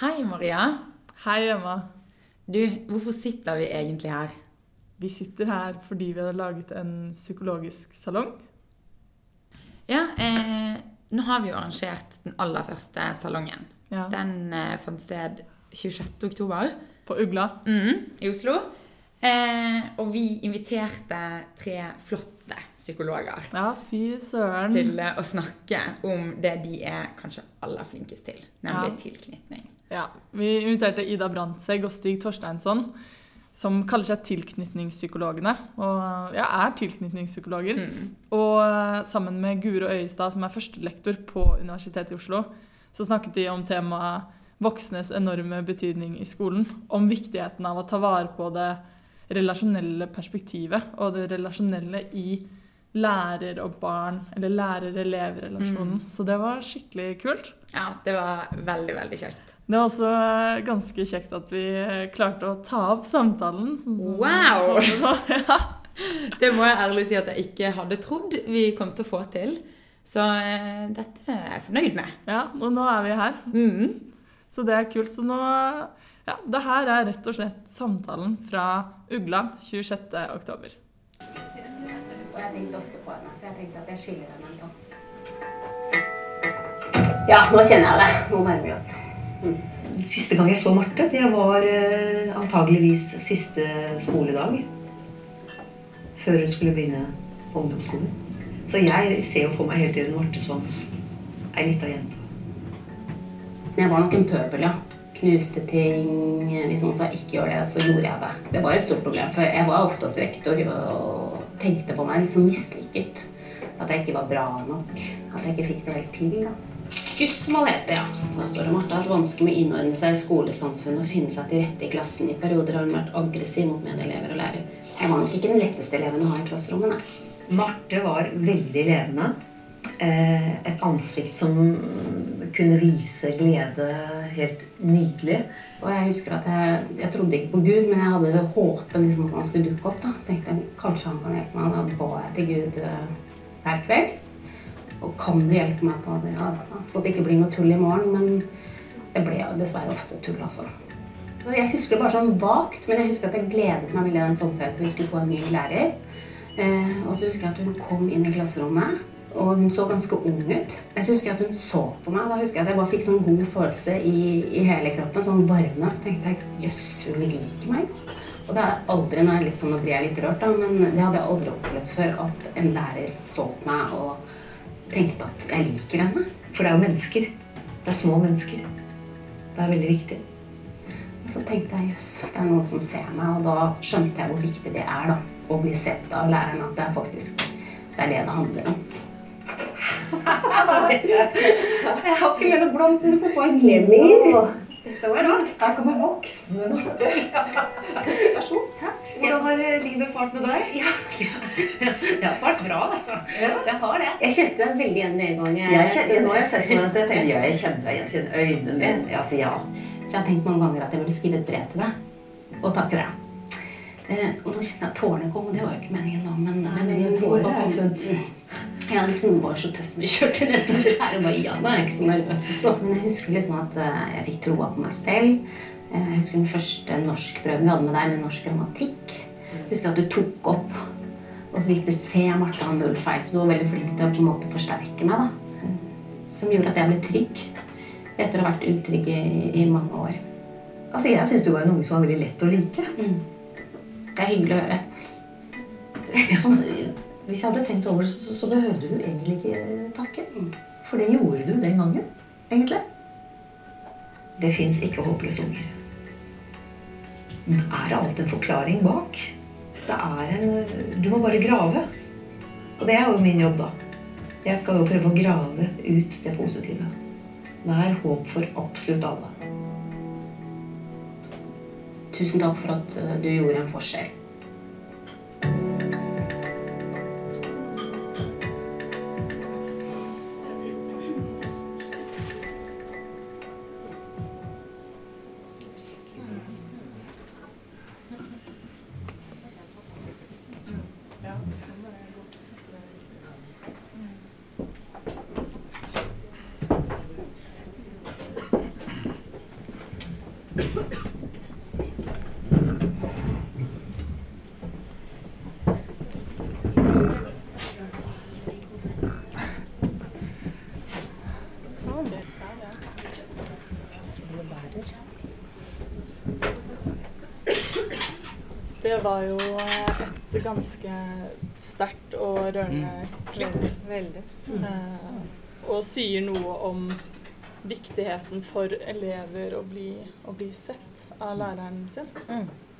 Hei, Maria. Hei, Emma. Du, hvorfor sitter vi egentlig her? Vi sitter her fordi vi har laget en psykologisk salong. Ja, eh, nå har vi jo arrangert den aller første salongen. Ja. Den eh, fant sted 26. oktober På Ugla. mm, i Oslo. Eh, og vi inviterte tre flotte psykologer Ja, fy søren. til å snakke om det de er kanskje aller flinkest til, nemlig Ja. tilknytning. Ja, Vi inviterte Ida Brandtzæg og Stig Torsteinsson, som kaller seg Tilknytningspsykologene. Og ja, er tilknytningspsykologer. Mm. Og eh, sammen med Guro Øyestad, som er førstelektor på Universitetet i Oslo, så snakket de om temaet voksnes enorme betydning i skolen. Om viktigheten av å ta vare på det relasjonelle perspektivet og det relasjonelle i lærer og barn, eller lærer-elev-relasjonen. Så det var skikkelig kult. Ja, det var veldig, veldig kjekt. Det var også eh, ganske kjekt at vi eh, klarte å ta opp samtalen. sånn Wow! ja. Det må jeg ærlig si at jeg ikke hadde trodd vi kom til å få til. Så eh, dette er jeg fornøyd med. ja, og nå er vi her. Mm. Så det er kult. Så nå Ja, det her er rett og slett samtalen fra Ugla 26. oktober. Og jeg tenkte ofte på henne, for jeg tenkte at jeg skylder henne en takk. Ja, nå kjenner jeg det. Nå nærmer vi oss. Siste gang jeg så Marte, det var eh, antageligvis siste skoledag. Før hun skulle begynne på ungdomsskolen. Så jeg ser jo for meg hele tiden Marte som ei lita jente. Jeg var nok en pøbel, ja. Knuste ting. Hvis noen sa 'ikke gjør det', så gjorde jeg det. Det var et stort problem, for jeg var ofte hos rektor og tenkte på meg liksom mislykket. At jeg ikke var bra nok. At jeg ikke fikk det helt til. da. Skussmål heter det, ja. Da står det Martha hatt vansker med å innordne seg i skolesamfunnet og finne seg til rette i klassen. I perioder har hun vært aggressiv mot medelever og lærer. Jeg var nok ikke den letteste eleven å ha i klasserommet, nei. Marte var veldig levende. Eh, et ansikt som kunne vise glede helt nydelig. Og jeg husker at jeg, jeg trodde ikke på Gud, men jeg hadde håpen håpet liksom, at han skulle dukke opp. da. Tenkte jeg, Kanskje han kan hjelpe meg. Da ba jeg til Gud eh, hver kveld. Og kan du hjelpe meg på det? Ja, så det ikke blir noe tull i morgen. Men det ble jo dessverre ofte tull, altså. Jeg husker det bare sånn vagt, men jeg husker at jeg gledet meg veldig den sommerferien for vi skulle få en ny lærer. Eh, og så husker jeg at hun kom inn i klasserommet, og hun så ganske ung ut. Jeg så husker at hun så på meg. Da husker jeg at jeg bare fikk sånn god følelse i, i hele kroppen. Sånn varme. Så tenkte jeg jøss, hun liker meg. Og det er aldri når jeg liksom, sånn, nå blir jeg litt rørt, da, men det hadde jeg aldri opplevd før. At en lærer så på meg og tenkte at jeg liker henne. For det er jo mennesker. Det er små mennesker. Det er veldig viktig. Og så tenkte jeg jøss, det er noen som ser meg. Og da skjønte jeg hvor viktig det er da, å bli sett av læreren. At det er faktisk det er det det handler om. jeg har ikke med noen blomster på poenget. Det var rart. Her kommer voksne Marte. Vær så god. Takk. Hvordan har livet fart med deg? Ja, det har vært bra, altså. Ja. Jeg har det. Jeg kjente deg veldig igjen med en gang. Jeg kjenner, nå har jeg sett deg, så jeg tenkte ja, jeg kjenner deg igjen. til øynene mine. Ja, altså, ja. For jeg har tenkt mange ganger at jeg burde skrive et brev til deg og takke deg. Eh, og nå kjenner jeg tårene kom, og det var jo ikke meningen da, men det Men noen tårer er kom. Sunt. jeg liksom var så tøft vi kjørte dette her og bare ja, da er jeg ikke så nervøs. Så. Men jeg husker liksom at eh, jeg fikk troa på meg selv. Eh, Jeg husker den første norskprøven vi hadde med deg med norsk grammatikk. Jeg husker at du tok opp og så viste se Marte har null feil. Så du var veldig flink til å på en måte forsterke meg. da. Som gjorde at jeg ble trygg. Etter å ha vært utrygg i, i mange år. Altså, jeg syns du var en unge som var veldig lett å like. Mm. Det er hyggelig å høre. Sånn, hvis jeg hadde tenkt over det, så, så behøvde du egentlig ikke takke. For det gjorde du den gangen, egentlig. Det fins ikke håpløse unger. Men er det alltid en forklaring bak? Det er en Du må bare grave. Og det er jo min jobb, da. Jeg skal jo prøve å grave ut det positive. Det er håp for absolutt alle. Tusen takk for at eh, du gjorde en forskjell. Ganske sterkt og rørende klipp. Veldig. Eh, og sier noe om viktigheten for elever å bli, å bli sett av læreren sin.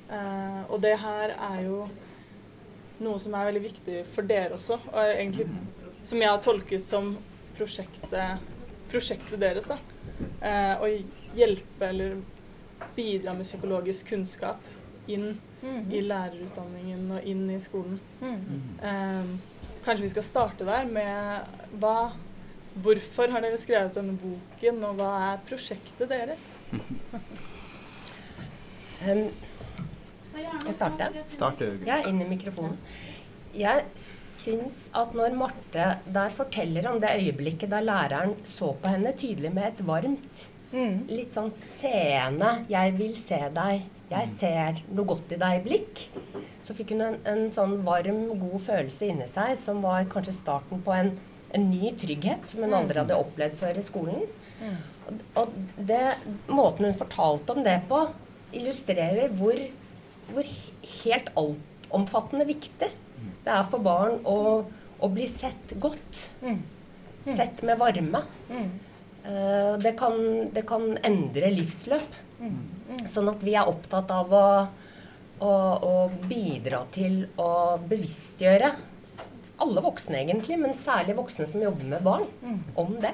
Eh, og det her er jo noe som er veldig viktig for dere også, og egentlig som jeg har tolket som prosjektet, prosjektet deres. da. Eh, å hjelpe eller bidra med psykologisk kunnskap inn i lærerutdanningen og inn i skolen. Um, kanskje vi skal starte der med hva Hvorfor har dere skrevet denne boken, og hva er prosjektet deres? Um, jeg starter. Start, Jørgen. Jeg er inn i mikrofonen. Jeg syns at når Marte der forteller om det øyeblikket da læreren så på henne tydelig med et varmt, litt sånn seende 'jeg vil se deg', 'jeg ser noe godt i deg'-blikk, så fikk hun en, en sånn varm, god følelse inni seg som var kanskje starten på en, en ny trygghet som hun aldri hadde opplevd før i skolen. Og, og det, måten hun fortalte om det på, illustrerer hvor, hvor helt altomfattende viktig det er for barn å, å bli sett godt. Sett med varme. Eh, det, kan, det kan endre livsløp. Sånn at vi er opptatt av å, å, å bidra til å bevisstgjøre alle voksne, egentlig, men særlig voksne som jobber med barn, om det.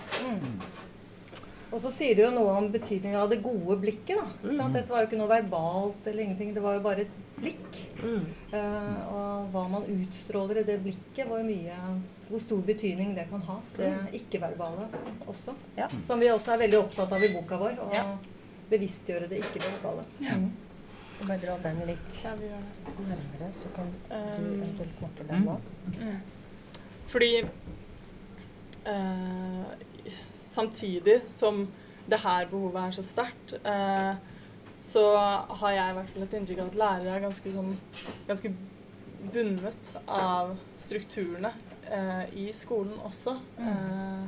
Og så sier det jo noe om betydningen av det gode blikket. da. Sant? Dette var jo ikke noe verbalt eller ingenting. Det var jo bare et blikk. Mm. Eh, og hva man utstråler i det blikket, hvor mye hvor stor betydning det kan ha. Det ikke-verbale også. Ja. Som vi også er veldig opptatt av i boka vår. Og Ja. Bevisstgjøre det ikke-verbale. Mm. Bare dra den litt Ja, vi nærmere, så kan du Um, eventuelt snakke den nå. Fordi eh, samtidig som det her behovet er så sterkt, eh, så har jeg i hvert fall et inntrykk av at lærere er ganske, sånn, ganske bundet av strukturene eh, i skolen også. Eh,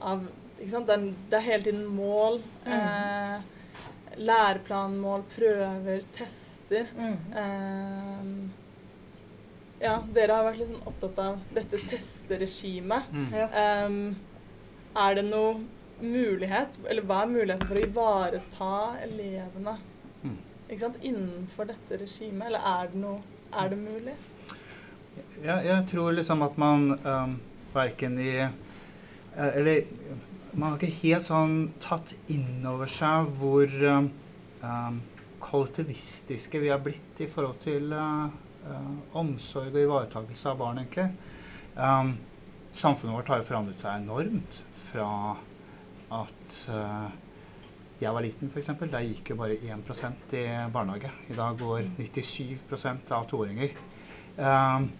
av, ikke sant? Det, er, det er hele tiden mål. Eh, læreplanmål, prøver, tester. Eh, ja, dere har vært litt sånn opptatt av dette testeregimet. Mm. Ehm, er det noe mulighet, eller hva er muligheten for å ivareta elevene Mm. ikke sant, innenfor dette regimet? Eller er det, noe, er det mulig? Jeg, jeg tror liksom at man um, verken i eh, Eller man har ikke helt sånn tatt inn over seg hvor um, kollektivistiske vi har blitt i forhold til uh, uh, omsorg og ivaretakelse av barn, egentlig. Um, samfunnet vårt har jo forandret seg enormt fra at uh, jeg var liten, f.eks. Der gikk jo bare 1 i barnehage. I dag går 97 av toåringer. Um,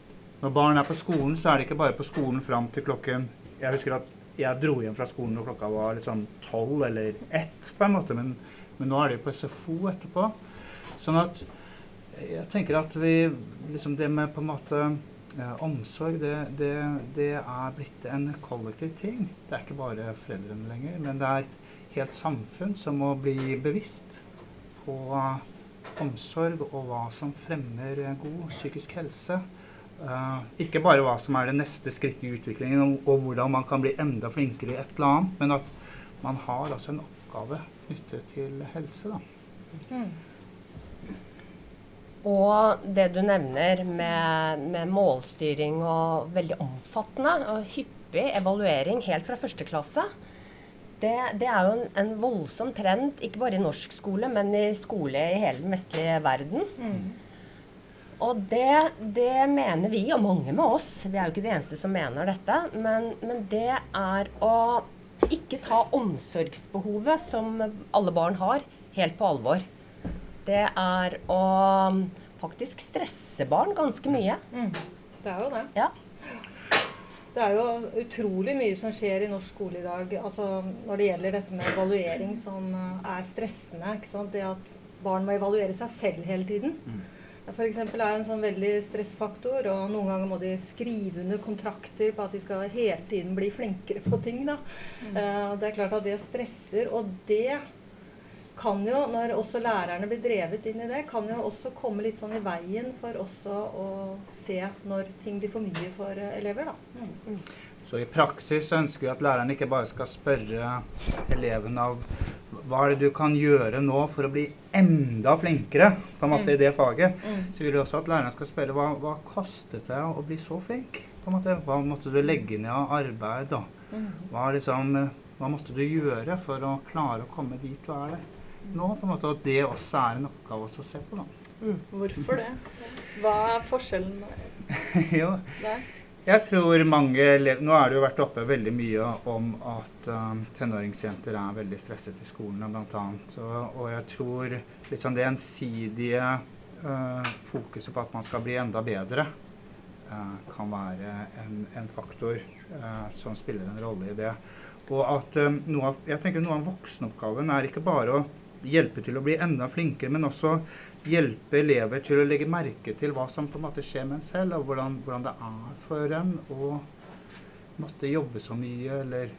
når barn er på skolen, så er det ikke bare på skolen fram til klokken Jeg husker at jeg dro hjem fra skolen når klokka var liksom tolv eller ett, på en måte, men, men nå er de på SFO etterpå. Sånn at jeg tenker at vi liksom Det med på en måte eh, omsorg, det, det, det er blitt en kollektiv ting. Det er ikke bare foreldrene lenger, men det er et helt samfunn som må bli bevisst på omsorg og hva som fremmer god psykisk helse. Eh, ikke bare hva som er det neste skrittet i utviklingen, og, og hvordan man kan bli enda flinkere i et eller annet, men at man har altså en oppgave knyttet til helse. Da. Og det du nevner med, med målstyring og veldig omfattende og hyppig evaluering helt fra første klasse, det, det er jo en, en voldsom trend, ikke bare i norsk skole, men i skole i hele den vestlige verden. Og det, det mener vi, og mange med oss, vi er jo ikke de eneste som mener dette, men, men det er å ikke ta omsorgsbehovet som alle barn har, helt på alvor. Det er å faktisk stresse barn ganske mye. Det er jo det. Ja. Det er jo utrolig mye som skjer i norsk skole i dag altså når det gjelder dette med evaluering som eh, er stressende. ikke sant? Det at barn må evaluere seg selv hele tiden. Det eksempel er en sånn veldig stressfaktor, og noen ganger må de skrive under kontrakter på at de skal hele tiden bli flinkere på ting. da. Mm. Uh, det er klart at det stresser, og det kan jo, når også lærerne blir drevet inn i det, kan jo også komme litt sånn i veien for også å se når ting blir for mye for eh, elever. da. Mm. Så i praksis ønsker vi at læreren ikke bare skal spørre eleven av hva er det du kan gjøre nå for å bli enda flinkere på en måte i det faget. Mm. Så vil du også at læreren skal spørre hva, hva kostet det å bli så flink? på en måte? Hva måtte du legge ned av arbeid? da? Mm. Hva, liksom, hva måtte du gjøre for å klare å komme dit du er nå? på en måte, At det også er en oppgave å se på. da. Hvorfor det? Hva er forskjellen jo, der? Jeg tror mange elever Nå er det jo vært oppe veldig mye om at um, tenåringsjenter er veldig stresset i skolen bl.a. Og, og jeg tror liksom det ensidige uh, fokuset på at man skal bli enda bedre, uh, kan være en, en faktor uh, som spiller en rolle i det. Og at um, noe av, jeg tenker noe av voksenoppgaven er ikke bare å hjelpe til å bli enda flinkere, men også hjelpe elever til å legge merke til hva som på en måte skjer med en selv, og hvordan, hvordan det er for en å måtte jobbe så mye eller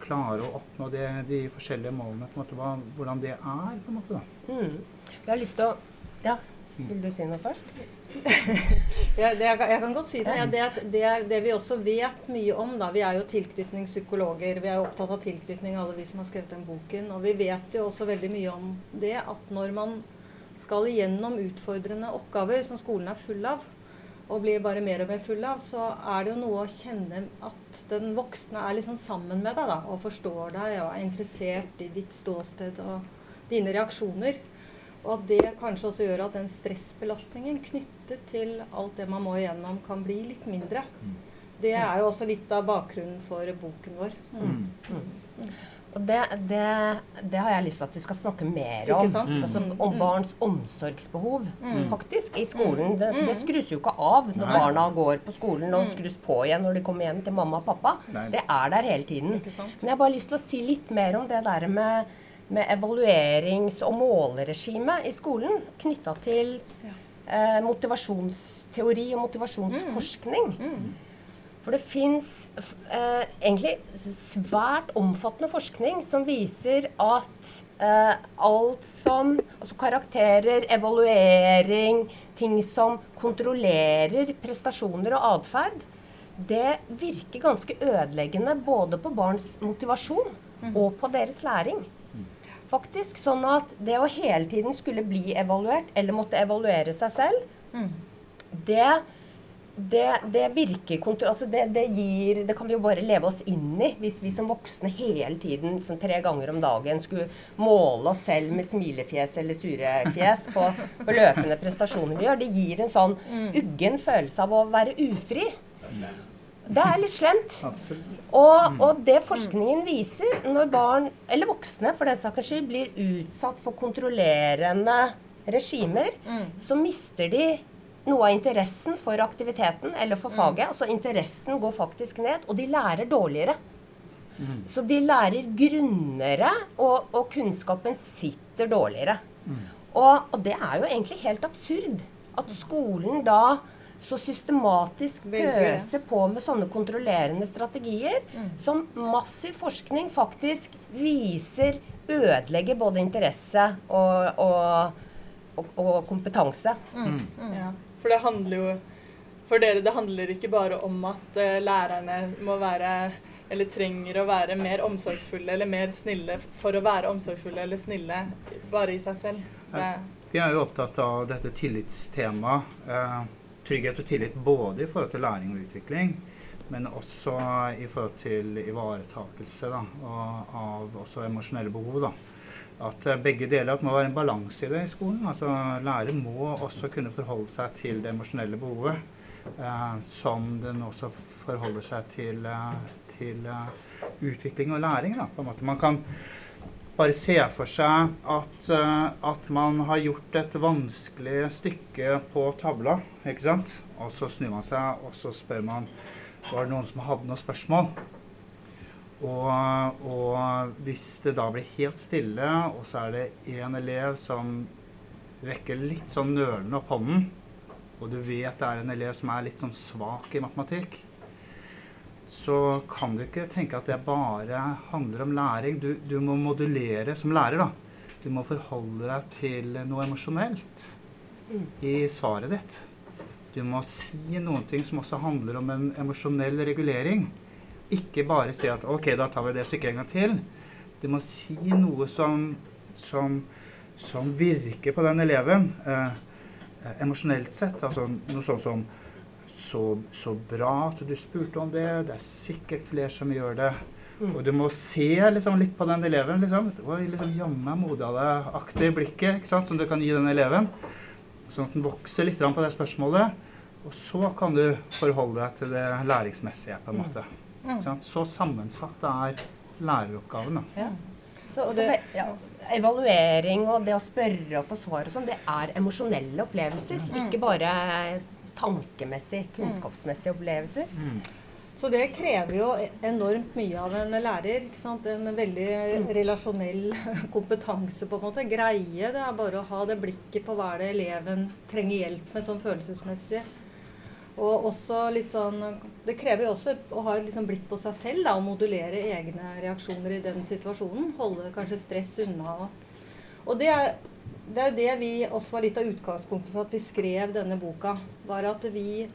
klare å oppnå det, de forskjellige målene. på en måte, hva, Hvordan det er. på en måte da. Mm. Jeg har lyst til å Ja, vil du si noe først? Ja, det, jeg, kan- jeg kan godt si det. Ja, det, det, er- det vi også vet mye om, da Vi er jo tilknytningspsykologer. Vi er jo opptatt av tilknytning, alle vi som har skrevet den boken. Og vi vet jo også veldig mye om det at når man skal igjennom utfordrende oppgaver som skolen er full av, og blir bare mer og mer full av, så er det jo noe å kjenne at den voksne er liksom sammen med deg da, og forstår deg og er interessert i ditt ståsted og dine reaksjoner. Og at det kanskje også gjør at den stressbelastningen knyttet til alt det man må igjennom, kan bli litt mindre. Det er jo også litt av bakgrunnen for boken vår. Mm. Og det, det, det har jeg lyst til at vi skal snakke mer Ikke om. sant? Mm. Altså, om barns omsorgsbehov Mm. faktisk i skolen. Det, Mm. det skrus jo ikke av når Nei. barna går på skolen, og Mm. skrus på igjen når de kommer hjem til mamma og pappa. Nei. Det er der hele tiden. Men jeg har bare lyst til å si litt mer om det der med, med evaluerings- og måleregime i skolen knytta til eh, motivasjonsteori og motivasjonsforskning. Mm. For det fins eh, egentlig svært omfattende forskning som viser at eh, alt som Altså karakterer, evaluering, ting som kontrollerer prestasjoner og atferd, det virker ganske ødeleggende både på barns motivasjon og på deres læring. Faktisk sånn at det å hele tiden skulle bli evaluert, eller måtte evaluere seg selv, det det, det virker. Altså det, det gir Det kan vi jo bare leve oss inn i hvis vi som voksne hele tiden, som tre ganger om dagen, skulle måle oss selv med smilefjes eller sure fjes på, på løpende prestasjoner vi gjør. Det gir en sånn uggen følelse av å være ufri. Det er litt slemt. Og, og det forskningen viser, når barn, eller voksne for den saks skyld, blir utsatt for kontrollerende regimer, så mister de noe av interessen for aktiviteten eller for faget. Altså interessen går faktisk ned, og de lærer dårligere. Så de lærer grunnere, og, og kunnskapen sitter dårligere. Og, og det er jo egentlig helt absurd at skolen da så systematisk pøser på med sånne kontrollerende strategier som massiv forskning faktisk viser ødelegger både interesse og, og, og, og kompetanse. Ja, for det handler jo For dere, det handler ikke bare om at eh, lærerne må være eller trenger å være mer omsorgsfulle eller mer snille for å være omsorgsfulle eller snille bare i seg selv. Det, Vi er jo opptatt av dette tillitstemaet. Eh, trygghet og tillit både i forhold til læring og utvikling, men også i forhold til ivaretakelse da, og av også emosjonelle behov. Da. At begge deler at må være en balanse i det i skolen. Altså Lærer må også kunne forholde seg til det emosjonelle behovet, eh, som den også forholder seg til, eh, til uh, utvikling og læring. Da, på en måte. Man kan bare se for seg at, eh, at man har gjort et vanskelig stykke på tavla, ikke sant? Og så snur man seg, og så spør man var det noen som hadde noen spørsmål. Og, og hvis det da blir helt stille, og så er det én elev som rekker litt sånn nølende opp hånden, og du vet det er en elev som er litt sånn svak i matematikk, så kan du ikke tenke at det bare handler om læring. Du, du må modulere som lærer, da. du må forholde deg til noe emosjonelt i svaret ditt. Du må si noen ting som også handler om en emosjonell regulering. Ikke bare si at OK, da tar vi det stykket en gang til. Du må si noe som, som, som virker på den eleven eh, eh emosjonelt sett. Altså noe sånt som så, så bra at du spurte om det. Det er sikkert flere som gjør det. Mm. Og du må se liksom, litt på den eleven. liksom, og liksom Jammen modig av deg-aktig blikket ikke sant, som du kan gi den eleven. Sånn at den vokser litt på det spørsmålet. Og så kan du forholde deg til det læringsmessige. på en måte. Mm. Så sammensatt er læreroppgaven. da. Ja. Så, det, ja, evaluering og det å spørre og få svar og sånn, det er emosjonelle opplevelser. Mm. Ikke bare tankemessige, kunnskapsmessige opplevelser. Mm. Så det krever jo enormt mye av en lærer. ikke sant? En veldig relasjonell kompetanse, på en måte. Greie det er bare å ha det blikket på hva det eleven trenger hjelp med sånn følelsesmessig. Og sånn, Det krever jo også å ha et liksom blikk på seg selv da, og modulere egne reaksjoner i den situasjonen. Holde kanskje stress unna. Og det er, det er det vi også var litt av utgangspunktet for at vi skrev denne boka. var at vi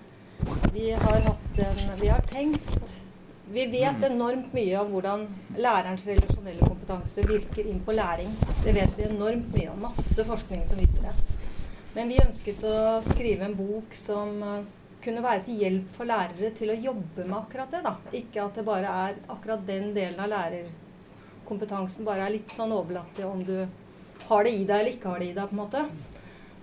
vi har hatt en Vi har tenkt Vi vet mm. enormt mye om hvordan lærerens relasjonelle kompetanse virker inn på læring. Det vet vi enormt mye om. Masse forskning som viser det. Men vi ønsket å skrive en bok som kunne være til hjelp for lærere til å jobbe med akkurat det. da. Ikke at det bare er akkurat den delen av lærerkompetansen bare er litt sånn overlatt til om du har det i deg eller ikke har det i deg. på en måte.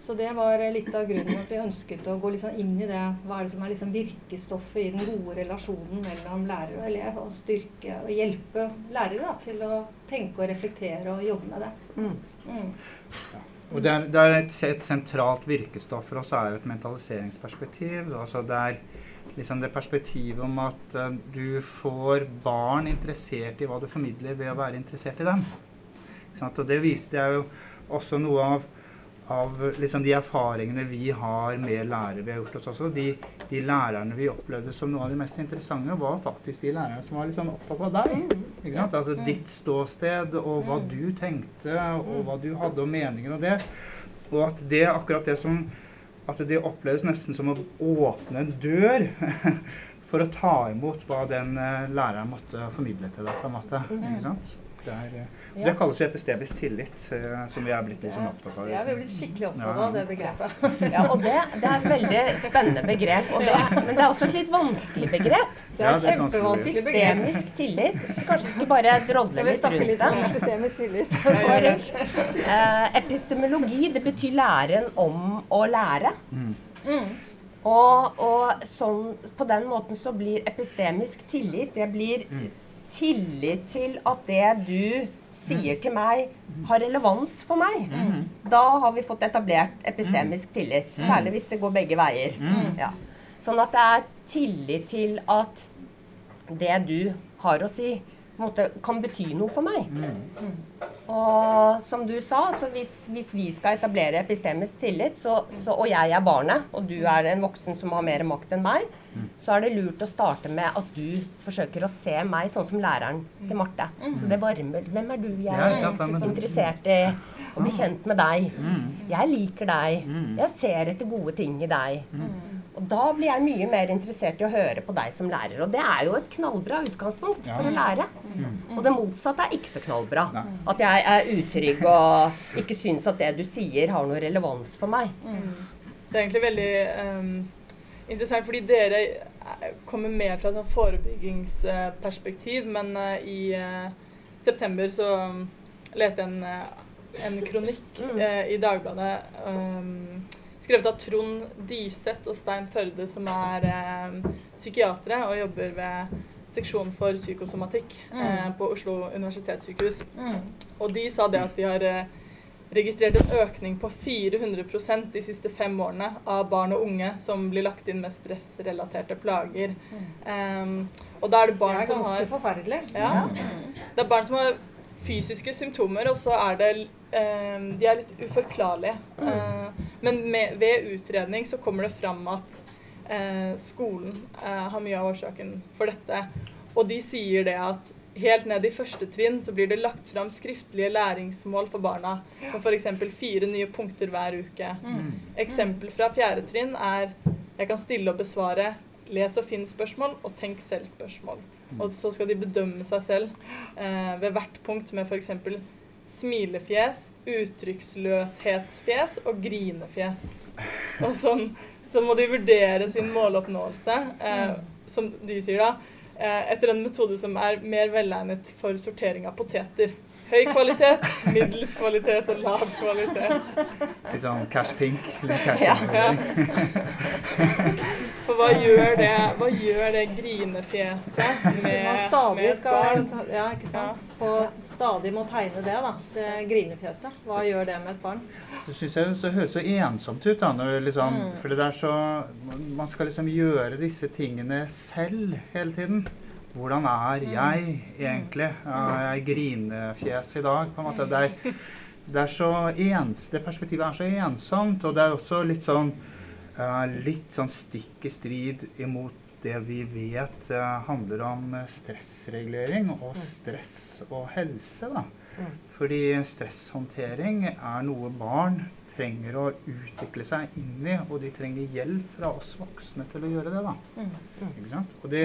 Så det var litt av grunnen at vi ønsket å gå liksom inn i det. Hva er det som er liksom virkestoffet i den gode relasjonen mellom lærer og elev? Og styrke og hjelpe lærere da, til å tenke og reflektere og jobbe med det. Mm. Mm. Og det er, det er et, et, sentralt virkestoff for oss er jo et mentaliseringsperspektiv. Altså det er liksom det perspektivet om at uh, du får barn interessert i hva du formidler ved å være interessert i dem. Og det viste er jo også noe av av liksom de erfaringene vi har med lærere vi har gjort oss også. De, de, lærerne vi opplevde som noe av de mest interessante, var faktisk de lærerne som var litt sånn opptatt av deg. Ikke sant? Altså ditt ståsted, og hva du tenkte, og hva du hadde om meningen og det. Og at det akkurat det som At det oppleves nesten som å åpne en dør for å ta imot hva den eh, læreren måtte formidle til deg. på en måte. Ikke sant? Det, er, eh, ja. det kalles jo epistemisk tillit, eh, som vi er blitt liksom opptatt av. Ja, vi er blitt skikkelig opptatt av det begrepet. ja, og det, det, er et veldig spennende begrep. Det, men det er også et litt vanskelig begrep. Det er et kjempevanskelig begrep. Systemisk tillit. Så kanskje vi skal bare drodle litt rundt litt om Epistemisk tillit. For, uh, epistemologi, det betyr læren om å lære. Mm. Mm. Og, og sånn, på den måten så blir epistemisk tillit Det blir mm tillit til at det du sier til meg, har relevans for meg. Mm. Da har vi fått etablert epistemisk tillit. Mm. Særlig hvis det går begge veier. Ja. Sånn at det er tillit til at det du har å si, måte, kan bety noe for meg. Mm. Og som du sa, så hvis, hvis, vi skal etablere epistemisk tillit, så, så, og jeg er barnet, og du er en voksen som har mer makt enn meg, mm. så er det lurt å starte med at du forsøker å se meg sånn som læreren til Marte. Mm. Så det varmer. Hvem er du? Jeg er interessert i å bli kjent med deg. Mm. Jeg liker deg. Mm. Jeg ser etter gode ting i deg. Og da blir jeg mye mer interessert i å høre på deg som lærer. Og det er jo et knallbra utgangspunkt ja. for å lære. Mm. Og det motsatte er ikke så knallbra. Nei. At jeg er utrygg og ikke syns at det du sier har noe relevans for meg. Mm. Det er egentlig veldig um, interessant, fordi dere eh, kommer med fra et sånn forebyggingsperspektiv, men uh, i uh, september så um, leste jeg en, uh, en kronikk mm. i Dagbladet um, skrevet av Trond Diseth og Stein Førde, som er eh, psykiatere og jobber ved seksjon for psykosomatikk mm. eh, på Oslo universitetssykehus. Mm. Og de sa det at de har eh, registrert en økning på 400% de siste fem årene av barn og unge som blir lagt inn med stressrelaterte plager. Mm. Um, og da er det barn som har Det er ganske forferdelig. Ja, det er barn som har fysiske symptomer, og så er det eh, De er litt uforklarlige. Eh, men med, ved utredning så kommer det fram at eh, skolen uh, har mye av årsaken for dette. Og de sier det at helt ned i første trinn så blir det lagt fram skriftlige læringsmål for barna. Med f.eks. fire nye punkter hver uke. Mm. Eksempel fra fjerde trinn er jeg kan stille og besvare les og finn spørsmål og tenk selv spørsmål. Og så skal de bedømme seg selv eh, ved hvert punkt med f.eks. smilefjes, uttrykksløshetsfjes og grinefjes. Og sånn så må de vurdere sin måloppnåelse, eh, som de sier da, eh, etter en metode som er mer velegnet for sortering av poteter. Høy kvalitet, middels kvalitet og lav kvalitet. Litt sånn cash pink. Litt cash Ja. For hva gjør det, hva gjør det grinefjeset med, med et skal barn? ja, ikke sant? Få stadig må tegne det, da. Det grinefjeset. Hva gjør det med et barn? Så syns jeg det høres så ensomt ut. da, når det liksom, Mm. For det er så Man skal liksom gjøre disse tingene selv hele tiden. Hvordan er jeg egentlig? Er jeg grinefjes i dag? på en måte. Det er, det er så ens, det perspektivet er så ensomt, og det er også litt sånn litt sånn stikk i strid imot det vi vet eh, handler om eh, stressregulering og stress og helse. da. Fordi stresshåndtering er noe barn trenger å utvikle seg inn i, og de trenger hjelp fra oss voksne til å gjøre det. da. Ikke sant? Og det,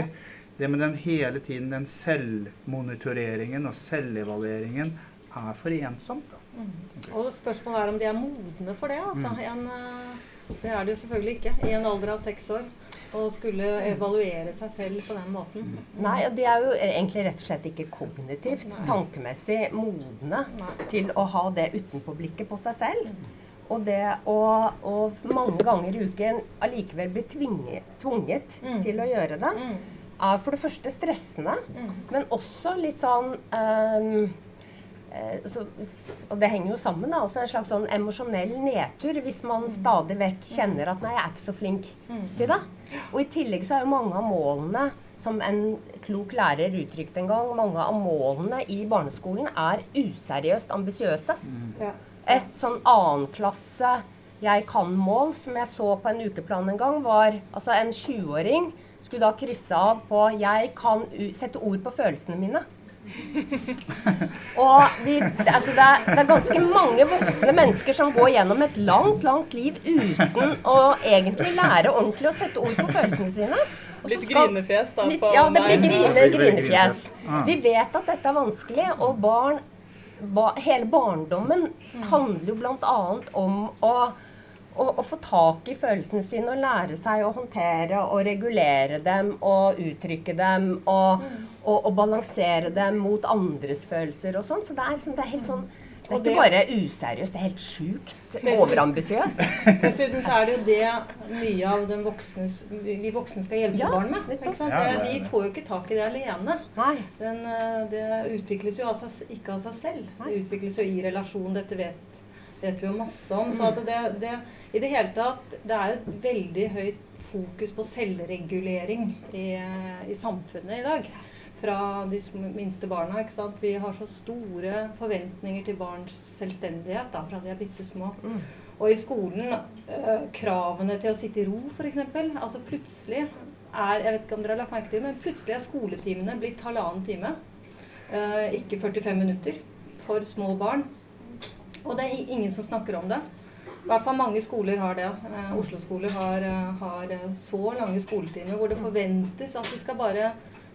det med den hele tiden den selvmonitoreringen og selvevalueringen er for ensomt. da. Og spørsmålet er om de er modne for det. altså. En, eh, det er det jo selvfølgelig ikke i en alder av seks år. Å skulle evaluere seg selv på den måten. Nei, og de er jo egentlig rett og slett ikke kognitivt, Nei. tankemessig modne Nei. til å ha det utenpåblikket på seg selv. Og det å, og mange ganger i uken allikevel bli tvinge, tvunget Mm. til å gjøre det, Mm. er for det første stressende, Mm. men også litt sånn eh, så, og det henger jo sammen. da, også En slags sånn emosjonell nedtur hvis man stadig vekk kjenner at 'nei, jeg er ikke så flink til det'. Og i tillegg så er jo mange av målene, som en klok lærer uttrykte en gang, mange av målene i barneskolen er useriøst ambisiøse. Ja. Et sånn annenklasse jeg kan-mål som jeg så på en ukeplan en gang, var altså en 20-åring skulle da krysse av på 'jeg kan u sette ord på følelsene mine'. Og de, det- altså det, er, det er ganske mange voksne mennesker som går gjennom et langt, langt liv uten å egentlig lære ordentlig å sette ord på følelsene sine. Litt skal- grinefjes da. Litt, ja, det blir grine, grinefjes. Vi vet at dette er vanskelig, og barn, ba, hele barndommen handler jo bl.a. om å, å, å få tak i følelsene sine og lære seg å håndtere og regulere dem og uttrykke dem og, og, og balansere dem mot andres følelser og sånn. Så det er, liksom, det er helt sånn det er ikke bare useriøst, det er helt sjukt overambisiøst. Dessuten så er det jo det mye av den voksnes, vi voksne skal hjelpe Ja, barn med. Ikke sant? Det- det De får jo ikke tak i det alene. Den, eh, det utvikles jo av seg, ikke av seg selv. Det utvikles jo i relasjon. Dette vet, vet vi jo masse om. Så at det, det, i det hele tatt Det er et veldig høyt fokus på selvregulering i, i samfunnet i dag. Fra de minste barna. ikke sant? Vi har så store forventninger til barns selvstendighet da, fra de er bitte små. Og i skolen, øh, kravene til å sitte i ro, f.eks. Altså plutselig er Jeg vet ikke om dere har lagt merke til men plutselig er skoletimene blitt halvannen time. Eh, ikke 45 minutter. For små barn. Og det er ingen som snakker om det. I hvert fall mange skoler har det. Eh, Oslo-skoler har, eh, har eh, så lange skoletimer hvor det forventes at de skal bare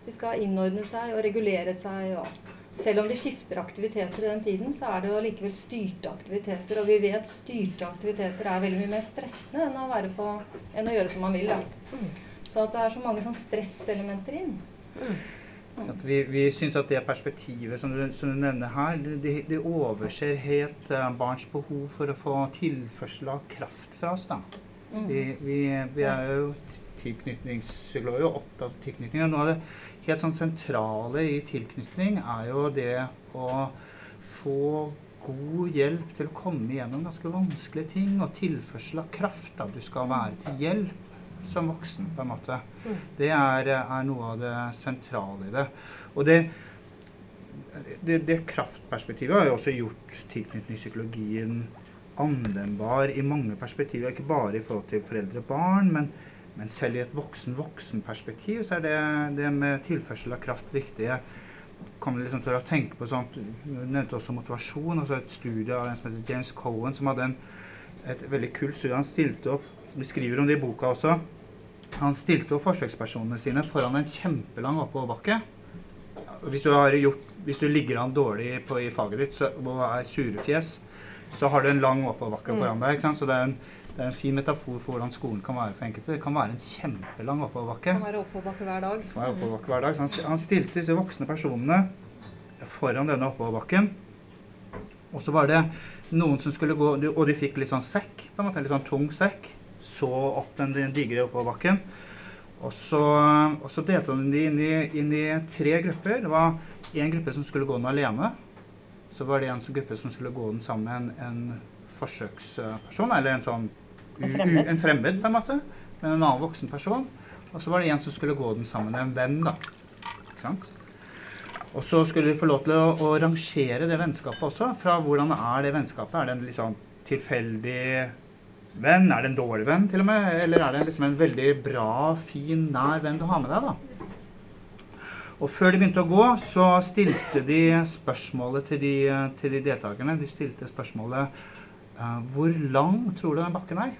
de skal innordne seg og regulere seg. Og selv om de skifter aktiviteter i den tiden, så er det jo likevel styrte aktiviteter. Og vi vet styrte aktiviteter er veldig mye mer stressende enn å, være på, enn å gjøre som man vil. Da. Så at det er så mange sånn stresselementer inn. At vi vi syns at det perspektivet som du, som du nevner her, det, det overser helt uh, barns behov for å få tilførsel av kraft fra oss. da. Vi, vi, vi er jo tilknytningspsykologer og opptatt av tilknytning. Og noe av det helt sånn sentrale i tilknytning er jo det å få god hjelp til å komme gjennom ganske vanskelige ting, og tilførsel av kraft. da. Du skal være til hjelp som voksen, på en måte. Det er, er noe av det sentrale i det. Og det, det, det kraftperspektivet har jo også gjort tilknytningspsykologien anvendbar i mange perspektiver. Ikke bare i forhold til foreldre og barn, men, men selv i et voksen-voksen-perspektiv så er det, det med tilførsel av kraft viktig. kan jeg liksom til å tenke på sånt Du nevnte også motivasjon. altså Et studie av en som heter James Cohen, som hadde en, et veldig kult studie. Han stilte opp Vi skriver om det i boka også. Han stilte opp forsøkspersonene sine foran en kjempelang oppoverbakke. Hvis du, har gjort, hvis du ligger an dårlig på, i faget ditt så, og er surefjes, så har du en lang oppoverbakke foran deg. ikke sant? Så det er, en, det er en fin metafor for hvordan skolen kan være for enkelte. Det kan være en kjempelang oppoverbakke. Kan være oppoverbakke hver dag. Kan være oppoverbakke hver dag. Så han, han stilte disse voksne personene foran denne oppoverbakken. Og så var det noen som skulle gå Og de fikk litt sånn sekk, på en måte, litt sånn tung sekk. Så opp den, den digre oppoverbakken. Og så, og så delte han de inn i, inn i tre grupper. Det var én gruppe som skulle gå den alene. Så var det en gruppe som skulle gå den sammen med en, en forsøksperson, eller en sånn u, En fremmed. en fremmed, på en måte. Med en annen voksen person. Og så var det en som skulle gå den sammen med en venn, da. Ikke sant? Og så skulle de få lov til å, å rangere det vennskapet også. Fra hvordan er det vennskapet? Er det en litt sånn tilfeldig venn? Er det en dårlig venn, til og med? Eller er det liksom en veldig bra, fin, nær venn du har med deg, da? Og før de begynte å gå, så stilte de spørsmålet til de, til de deltakerne. De stilte spørsmålet uh, Hvor lang tror du den bakken er?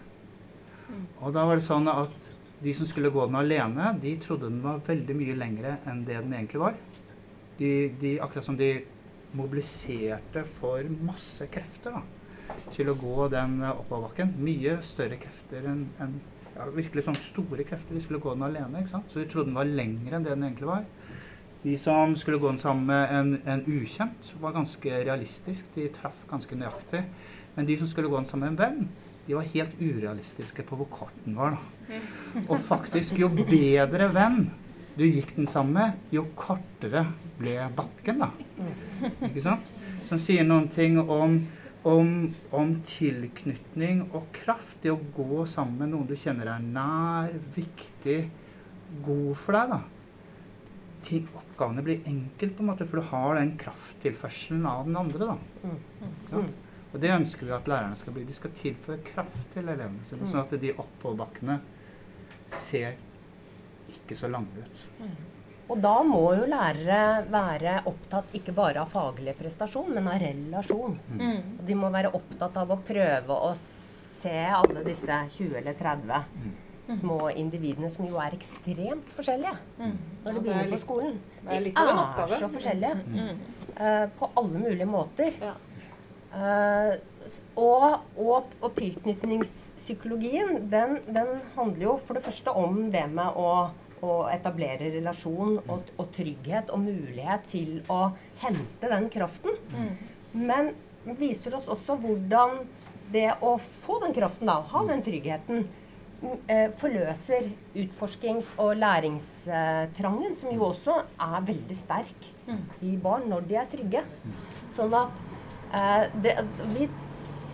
Og da var det sånn at de som skulle gå den alene, de trodde den var veldig mye lengre enn det den egentlig var. De, de, akkurat som de mobiliserte for masse krefter da, til å gå den eh, oppoverbakken. Mye større krefter enn en, ja, virkelig sånn store krefter. De skulle gå den alene, ikke sant? så de trodde den var lengre enn det den egentlig var. De som skulle gå den sammen med en, en ukjent, var ganske realistisk. De traff ganske nøyaktig. Men de som skulle gå den sammen med en venn, de var helt urealistiske på hvor kort den var. Da. Og faktisk, jo bedre venn du gikk den sammen med, jo kortere ble bakken, da. Ikke sant? Som sier noen ting om, om, om tilknytning og kraft. Det å gå sammen med noen du kjenner er nær, viktig, god for deg, da. Ting, oppgavene blir enkelt, på en måte, for du har den krafttilførselen av den andre. da. Mm. sant? Og det ønsker vi at lærerne skal bli. De skal tilføre kraft til elevene sine, sånn at de oppoverbakkene ser ikke så lange ut. Og da må jo lærere være opptatt ikke bare av faglig prestasjon, men av relasjon. Mm. De må være opptatt av å prøve å se alle disse 20 eller 30 små individene som jo er ekstremt forskjellige Mm. når de er begynner på skolen. De er er så forskjellige Mm. eh, på alle mulige måter. Ja. Uh, og, og, og tilknytningspsykologien, den, den handler jo for det første om det med å, å etablere relasjon og, og trygghet og mulighet til å hente den kraften. Men viser oss også hvordan det å få den kraften, da, ha den tryggheten, eh, forløser utforskings- og læringstrangen, som jo også er veldig sterk i barn når de er trygge. Sånn at eh, det, vi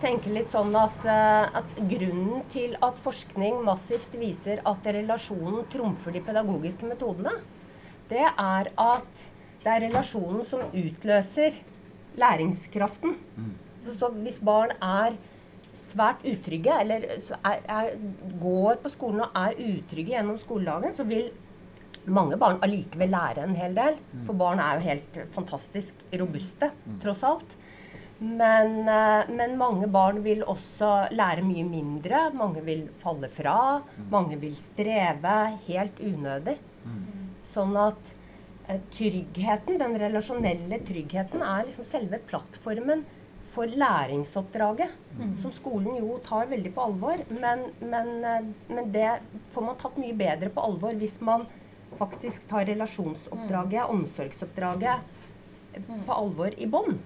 tenker litt sånn at, eh, at grunnen til at forskning massivt viser at relasjonen trumfer de pedagogiske metodene, det er at det er relasjonen som utløser læringskraften. Så, så hvis barn er svært utrygge, eller så er, er, går på skolen og er utrygge gjennom skoledagen, så vil mange barn allikevel lære en hel del. For barn er jo helt fantastisk robuste, tross alt. Men, eh, men mange barn vil også lære mye mindre. Mange vil falle fra. Mange vil streve helt unødig. Sånn at eh, tryggheten, den relasjonelle tryggheten, er liksom selve plattformen for læringsoppdraget. Som skolen jo tar veldig på alvor. Men, men, eh, men det får man tatt mye bedre på alvor hvis man faktisk tar relasjonsoppdraget, omsorgsoppdraget, på alvor i bånn.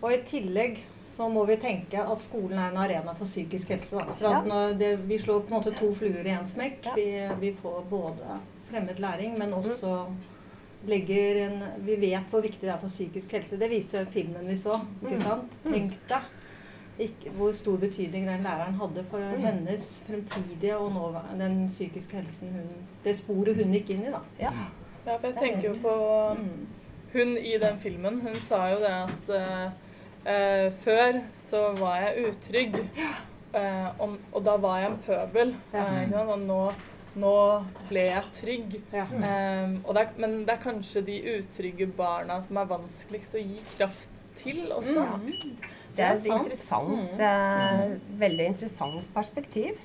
Og i tillegg så må vi tenke at skolen er en arena for psykisk helse. Da. For at når det, vi slår på en måte to fluer i én smekk. Ja. Vi, vi får både fremmed læring, men også legger en Vi vet hvor viktig det er for psykisk helse. Det viser jo filmen vi så. ikke sant? Tenk deg hvor stor betydning den læreren hadde for hennes fremtidige og nå, den psykiske helsen hun Det sporet hun gikk inn i, da. Ja. Ja, for jeg tenker jo på Mm. Hun i den filmen. Hun sa jo det at uh, eh, før så var jeg utrygg, eh, om, og da var jeg en pøbel. Ja. og nå, Nå ble jeg trygg. Ja. Um, og det er, men det er kanskje de utrygge barna som er vanskeligst å gi kraft til også. Mm. Det er et interessant, eh, veldig interessant perspektiv.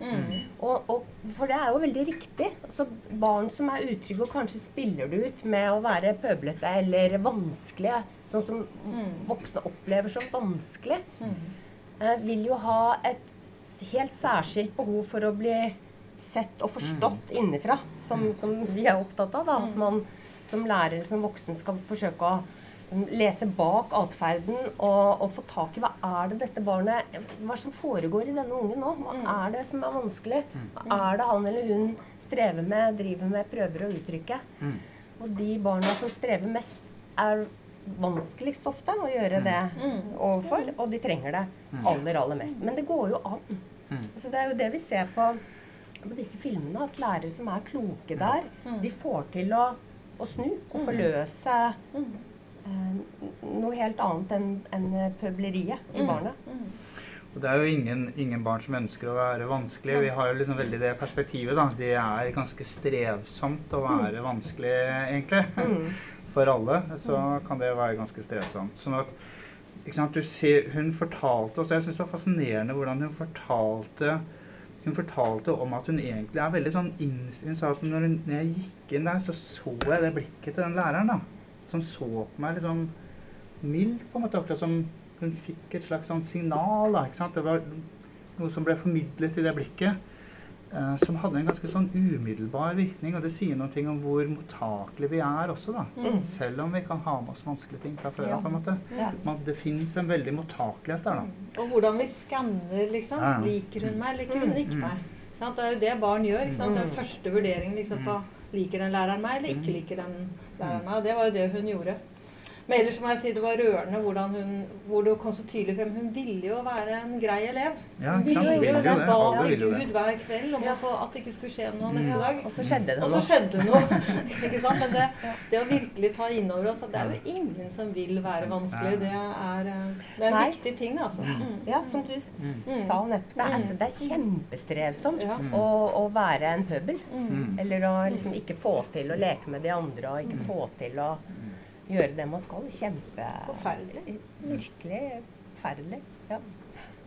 Og, og, for det er jo veldig riktig. Altså, barn som er utrygge, og kanskje spiller det ut med å være pøblete eller vanskelige, sånn som voksne opplever som vanskelig, uh, vil jo ha et helt særskilt behov for å bli sett og forstått innenfra, som, som vi er opptatt av. Da. At man som lærer, som voksen, skal forsøke å mm, lese bak atferden og, og få tak i hva er det dette barnet Hva er det som foregår i denne ungen nå? Hva er det som er vanskelig? Hva er det han eller hun strever med, driver med, prøver å uttrykke? Og de barna som strever mest, er vanskeligst ofte å gjøre det overfor, og de trenger det aller, aller mest. Men det går jo an. Så det er jo det vi ser på, på disse filmene, at lærere som er kloke der, de får til å, å snu og forløse noe helt annet enn en pøbleriet i barnet. Og det er jo ingen, ingen barn som ønsker å være vanskelig. Vi har jo liksom veldig det perspektivet, da. Det er ganske strevsomt å være vanskelig, egentlig. For alle så kan det være ganske strevsomt. Sånn at ikke sant, du ser, Hun fortalte også Jeg syns det var fascinerende hvordan hun fortalte hun fortalte om at hun egentlig er veldig sånn innstilt. Hun sa at når, hun, når jeg gikk inn der, så så jeg det blikket til den læreren. da, Som så på meg liksom mildt, på en måte. Akkurat som hun fikk et slags sånn signal. da, ikke sant? Det var noe som ble formidlet i det blikket. eh, som hadde en ganske sånn umiddelbar virkning. Og det sier noe om hvor mottakelige vi er også, da. Selv om vi kan ha med oss vanskelige ting fra før av. på en måte. Ja. Man, det fins en veldig mottakelighet der, da. Og hvordan vi skanner, liksom. Ja. Liker hun meg, liker hun ikke meg? Sant? Det er jo det barn gjør. Ikke sant? Den første vurderingen liksom, på liker den læreren meg, eller ikke liker den læreren meg. Og det var jo det hun gjorde. Men ellers må jeg si det var rørende hvordan hun, hvor det kom så tydelig frem. Hun ville jo være en grei elev. Ja, Hun ikke sant? ville jo det. Hun Ba til Gud det. hver kveld om å få, at det ikke skulle skje noe neste dag. Og så skjedde det Og så noe. skjedde noe. ikke sant? Men det, det å virkelig ta inn over oss at det er jo ingen som vil være vanskelig, det er, eh, det er en Nei. viktig ting, altså. Mm. Ja, som du mm. sa nettopp. Det er, altså, det er kjempestrevsomt Ja. å, å være en pøbel. Mm. Eller å liksom ikke få til å leke med de andre og ikke få til å gjøre det man skal. Kjempe... Forferdelig. Virkelig forferdelig. Ja.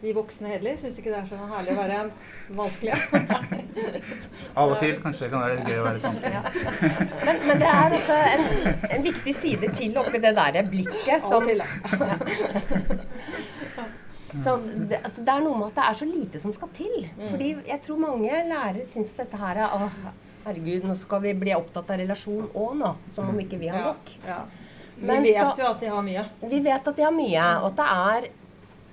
Vi voksne heller syns ikke det er så herlig å være vanskelig. Av og til kanskje det kan være litt gøy å være litt vanskelig. Men, men det er altså en, en viktig side til oppi det der blikket Av og til, ja. Så det, altså det er noe med at det er så lite som skal til. Fordi jeg tror mange lærere syns at dette her er Å, herregud, nå skal vi bli opptatt av relasjon òg nå. Som om ikke vi har nok. Ja, ja. Men Vi vet så- jo at de har mye. Vi vet at de har mye, og at det er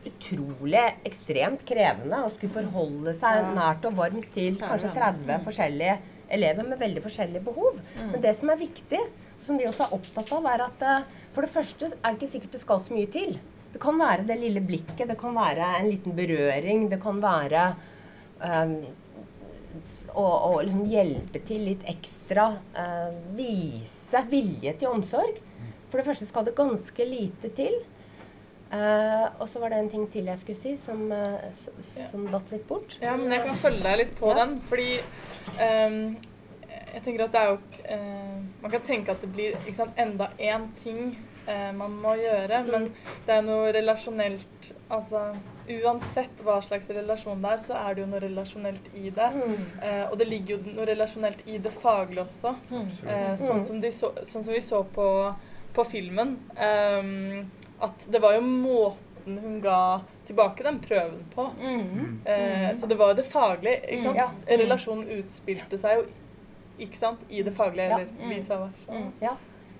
utrolig ekstremt krevende å skulle forholde seg Ja. nært og varmt til kanskje 30 forskjellige elever med veldig forskjellige behov. Men det som er viktig, som vi også er opptatt av, er at eh, for det første er det ikke sikkert det skal så mye til. Det kan være det lille blikket, det kan være en liten berøring, det kan være um, å, å liksom hjelpe til litt ekstra. eh, vise vilje til omsorg. For det første skal det ganske lite til. Uh, og så var det en ting til jeg skulle si, som, uh, som ja. datt litt bort. Ja, men jeg kan følge deg litt på Ja. den, fordi um, jeg tenker at det er jo uh, Man kan tenke at det blir ikke sant, enda én ting eh, man må gjøre, men det er noe relasjonelt Altså uansett hva slags relasjon det er, så er det jo noe relasjonelt i det. Eh, og det ligger jo noe relasjonelt i det faglige også. Eh, sånn, som de så, sånn som vi så på, på filmen. Um, at det var jo måten hun ga tilbake den prøven på. Eh, så det var jo det faglige. ikke sant? Ja. Relasjonen utspilte seg jo ikke sant, i det faglige, Ja. eller vice versa. Ja,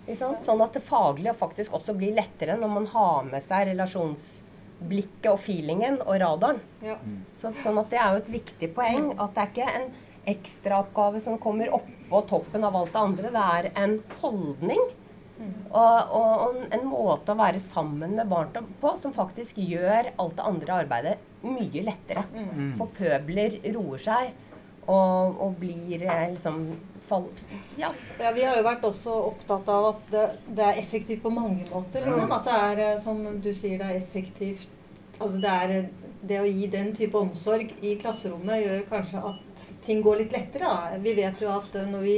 ikke sant? Sånn at det faglige faktisk også blir lettere når man har med seg relasjonsblikket og feelingen og radaren. Ja. Så, sånn at det er jo et viktig poeng at det er ikke en ekstraoppgave som kommer oppå toppen av alt det andre. Det er en holdning og, og, og en måte å være sammen med barn på som faktisk gjør alt det andre arbeidet mye lettere. For pøbler roer seg og, og blir eh, liksom fall, Ja. Ja, Vi har jo vært også opptatt av at det, det er effektivt på mange måter. Liksom. At det er, eh, som du sier, det er effektivt altså det, er, det å gi den type omsorg i klasserommet gjør kanskje at ting går litt lettere. Da. Vi vet jo at når vi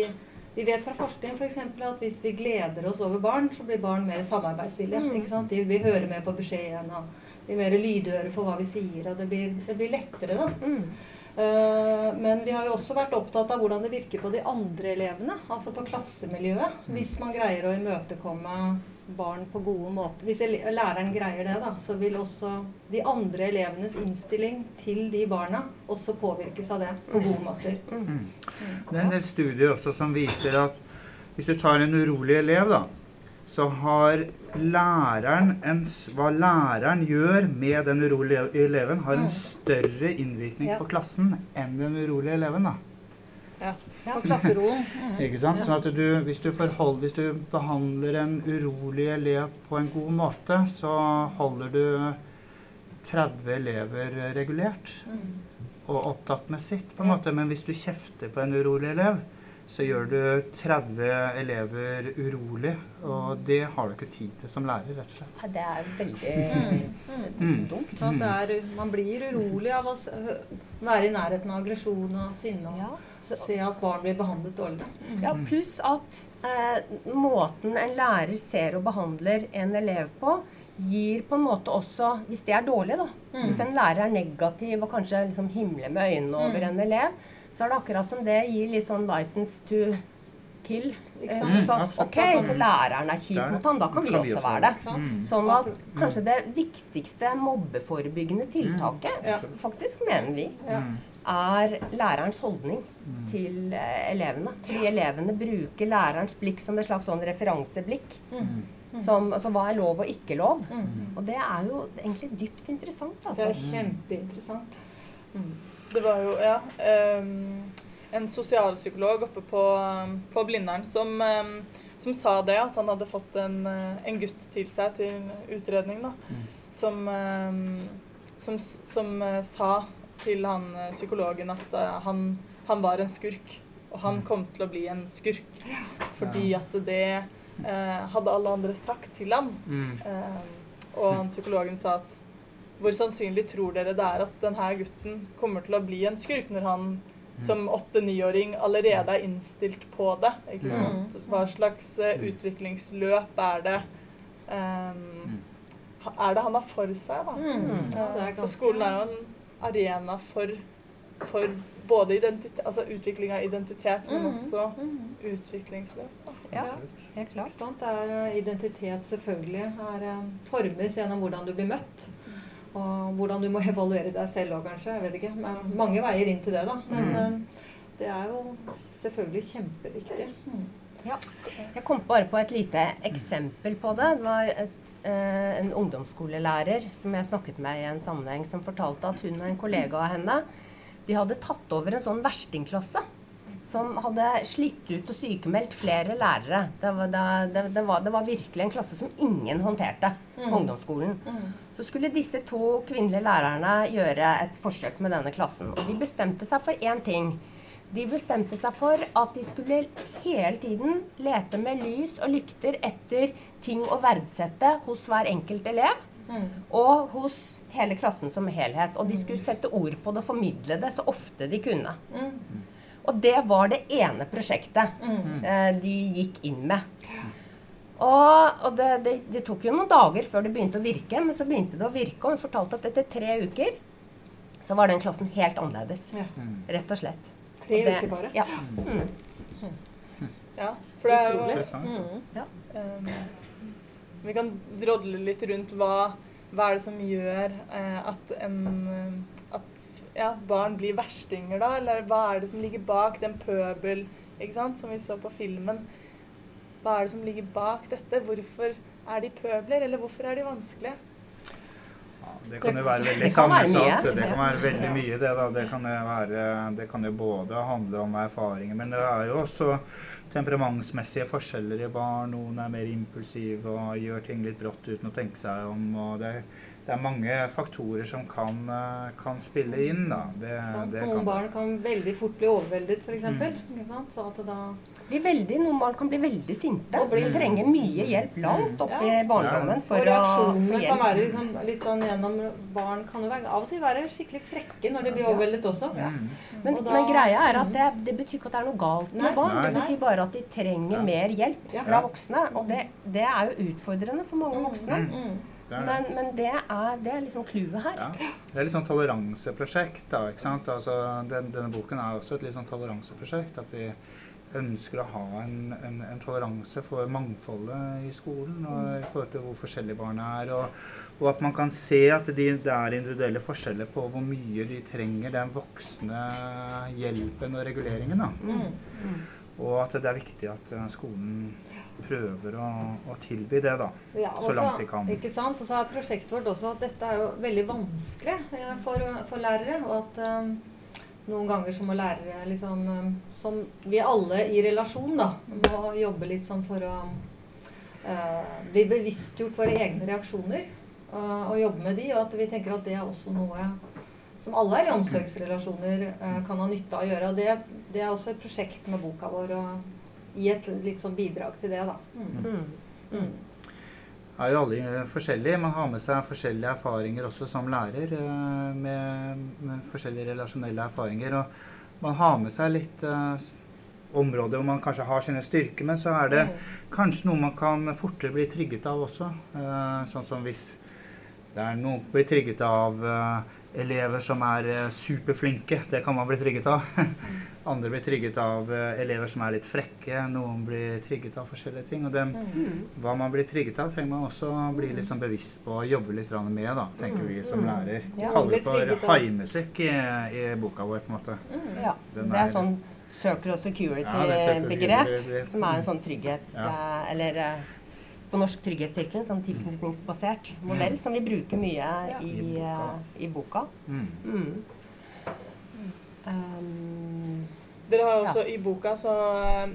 vi vet fra forskning for eksempel, at hvis vi gleder oss over barn, så blir barn mer samarbeidsvillige. Mm. ikke sant? De vil høre med på beskjeden og blir mer lydhøre for hva vi sier. Og det blir, det blir lettere, da. Mm. Uh, men vi har jo også vært opptatt av hvordan det virker på de andre elevene. Altså på klassemiljøet. Hvis man greier å imøtekomme barn på gode måter. Hvis læreren greier det, da, så vil også de andre elevenes innstilling til de barna også påvirkes av det på gode måter. Det er en del studier også som viser at hvis du tar en urolig elev, da, så har læreren en, Hva læreren gjør med den urolige eleven, har en større innvirkning på klassen enn den urolige eleven. da. På klasseroen. Ikke sant? Sånn at du, hvis, du forhold, hvis du behandler en urolig elev på en god måte, så holder du 30 elever regulert og opptatt med sitt, på en måte. Men hvis du kjefter på en urolig elev, så gjør du 30 elever urolig, og det har du ikke tid til som lærer, rett og slett. Ja, Det er veldig Mm. dumt. Sant? Det er, man blir urolig av å være i nærheten av aggresjon og sinne. Ja. Se at barn blir behandlet dårlig. Ja, pluss at eh, måten en lærer ser og behandler en elev på, gir på en måte også Hvis det er dårlig, da. Hvis en lærer er negativ og kanskje liksom himler med øynene over en elev, så er det akkurat som det gir litt sånn license to kill. Ikke sant? Mm, så, ok, så læreren er kjip mot ham, da kan vi også også være det. Sånn at kanskje det viktigste mobbeforebyggende tiltaket, faktisk mener vi, Ja. Er lærerens holdning til eh, elevene. Fordi elevene bruker lærerens blikk som et slags sånn referanseblikk. Som, altså hva er lov og ikke lov? Og det er jo egentlig dypt interessant. Det er Altså. kjempeinteressant. Det var jo, ja um, En sosialpsykolog oppe på, på Blindern som, um, som sa det, at han hadde fått en, eh, en gutt til seg til utredning, da. Som, um, som, som eh, sa til han eh, psykologen at eh, han, han var en skurk. Og han kom til å bli en skurk. Fordi at det eh, hadde alle andre sagt til ham. Mm. Eh, og han psykologen sa at hvor sannsynlig tror dere det er at denne gutten kommer til å bli en skurk når han som åtte-niåring allerede er innstilt på det? Ikke sant? Hva slags eh, utviklingsløp er det Um, Er det han har for seg, da? Mm. Ja, For skolen er jo en arena for, for både identitet, altså utvikling av identitet, men Mm. også utviklingsløp. Ja, helt klart. Er eh, identitet selvfølgelig er, eh, formes gjennom hvordan du blir møtt. Og hvordan du må evaluere deg selv òg, kanskje. Jeg vet ikke. Men mange veier inn til det, da. Men mm. det er jo selvfølgelig kjempeviktig. Mm. Jeg kom bare på et lite eksempel på det. Det var et, eh, en ungdomsskolelærer som jeg snakket med i en sammenheng, som fortalte at hun og en kollega av henne de hadde tatt over en sånn verstingklasse. Som hadde slitt ut og sykemeldt flere lærere. Det var, det, det, var, det var virkelig en klasse som ingen håndterte på ungdomsskolen. Så skulle disse to kvinnelige lærerne gjøre et forsøk med denne klassen. Og de bestemte seg for én ting. De bestemte seg for at de skulle hele tiden lete med lys og lykter etter ting å verdsette hos hver enkelt elev. Og hos hele klassen som helhet. Og de skulle sette ord på det og formidle det så ofte de kunne. Og det var det ene prosjektet eh, de gikk inn med. Og, og det, det, det tok jo noen dager før det begynte å virke, men så begynte det å virke. Og hun fortalte at etter tre uker så var den klassen helt annerledes. Ja. Rett og slett. Tre Og det- uker bare. Ja. Mm. Ja, for det er jo Interessant. Vi kan drodle litt rundt hva, hva er det som gjør eh, at, en, eh, at ja, barn blir verstinger, da? Eller hva er det som ligger bak den pøbel ikke sant, som vi så på filmen? Hva er det som ligger bak dette? Hvorfor er de pøbler, eller hvorfor er de vanskelige? Ja, det kan jo være veldig Det kan være sammensatt. Det kan være veldig mye, det. da. Det kan jo, være, det kan jo både handle om erfaringer, men det er jo også temperamentsmessige forskjeller i barn. Noen er mer impulsive og gjør ting litt brått uten å tenke seg om. og det det er mange faktorer som kan, eh, kan spille inn. Da. Det, Noen barn kan veldig fort bli overveldet, f.eks. Mm. Mm. Så at det da Blir veldig, noen barn kan bli veldig sinte Og blir- trenger mye hjelp langt opp i Ja. barndommen Og for å få kan være liksom, litt sånn gjennom Barn kan jo være, av og til være skikkelig frekke når de blir overveldet også. Ja. Men, Og da- men greia er at det, det betyr ikke at det er noe galt Nei. med barn. Det Nei. betyr bare at de trenger Ja. mer hjelp Ja. fra voksne. Og det, det er jo utfordrende for mange voksne. Mm. Mm. Det. Men, men det, er, det er liksom clouet her. Ja. Det er litt sånn toleranseprosjekt. da, ikke sant? Altså, den, denne boken er også et litt sånn toleranseprosjekt. At vi ønsker å ha en, en, en toleranse for mangfoldet i skolen. og I forhold til hvor forskjellige barn er. Og, og at man kan se at de, det er individuelle forskjeller på hvor mye de trenger den voksne hjelpen og reguleringen. da. Mm. Og at det er viktig at eh, skolen prøver å, å tilby det, da. Ja, Så langt de kan. Ikke sant? Og så er prosjektet vårt også at dette er jo veldig vanskelig eh, for, for lærere. Og at eh, noen ganger så må lærere liksom eh, Som vi alle i relasjon, da, må jobbe litt sånn for å uh, bli bevisstgjort våre egne reaksjoner. Uh, og jobbe med de, og at vi tenker at det er også noe som alle er i omsorgsrelasjoner uh, kan ha nytte av å gjøre. Og det, det er også et prosjekt med boka vår å gi et litt sånn bidrag til det, da. Mm. Mm. Mm. er jo alle forskjellige. Man har med seg forskjellige erfaringer også som lærer. eh, Med, med forskjellige relasjonelle erfaringer. Og man har med seg litt uh, områder hvor man kanskje har sine styrker, men så er det kanskje noe man kan fortere bli trigget av også. Uh, Sånn som hvis det er noe blir trigget av eh, elever som er eh, superflinke. Det kan man bli trigget av. Andre blir trigget av eh, elever som er litt frekke. Noen blir trigget av forskjellige ting. Og dem, Mm. hva man blir trigget av, trenger man også bli litt sånn bevisst på og jobbe litt med, da, tenker vi som Mm. lærer. Ja. Kaller det for haimusikk i, i boka vår, på en måte. Ja, Den det er sånn circle of Ja, det security-begrep. Som er en sånn trygghets... Ja. eh, Eller på norsk Trygghetssirkel som tilknytningsbasert modell som vi bruker mye i, I boka. eh, i boka. Mm. Mm. Um, Dere har også i boka så eh,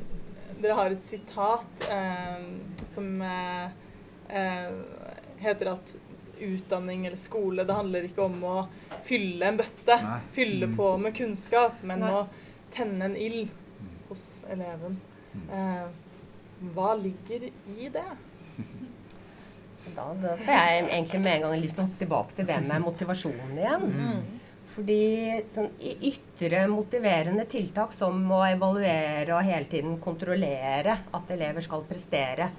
Dere har et sitat eh, som eh, eh, heter at utdanning eller skole, det handler ikke om å fylle en bøtte, Nei. fylle Mm. på med kunnskap, men Nei. å tenne en ild hos eleven. Eh, hva ligger i det? Da, da får jeg egentlig med en gang lyst til å hoppe tilbake til det med motivasjonen igjen. Mm. Fordi sånn, ytre motiverende tiltak som å evaluere og hele tiden kontrollere at elever skal prestere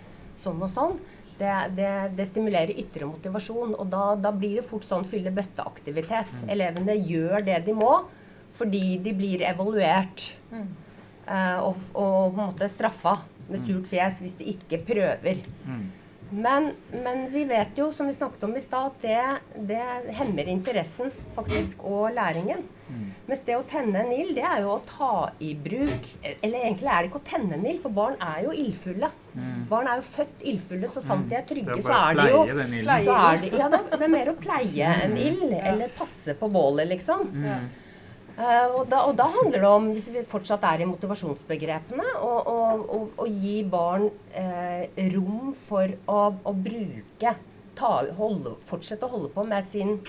sånn og sånn, det, det, det stimulerer ytre motivasjon. Og da, da blir det fort sånn fylle bøtteaktivitet. Elevene gjør det de må fordi de blir evaluert. eh, og, og på en måte straffa med surt fjes hvis de ikke prøver. Mm. Men, men vi vet jo, som vi snakket om i stad, at det, det hemmer interessen faktisk og læringen. Mens det å tenne en ild, det er jo å ta i bruk Eller egentlig er det ikke å tenne en ild, for barn er jo ildfulle. Barn er jo født ildfulle, så sant de er Det trygge, er så er det de jo pleie den ilden. Så er det, ja, det, det er mer å pleie en ild, eller passe på bålet, liksom. Ja. Eh, og, da, og da handler det om, hvis vi fortsatt er i motivasjonsbegrepene, å, gi barn eh, rom for å, å bruke ta, holde, Fortsette å holde på med sin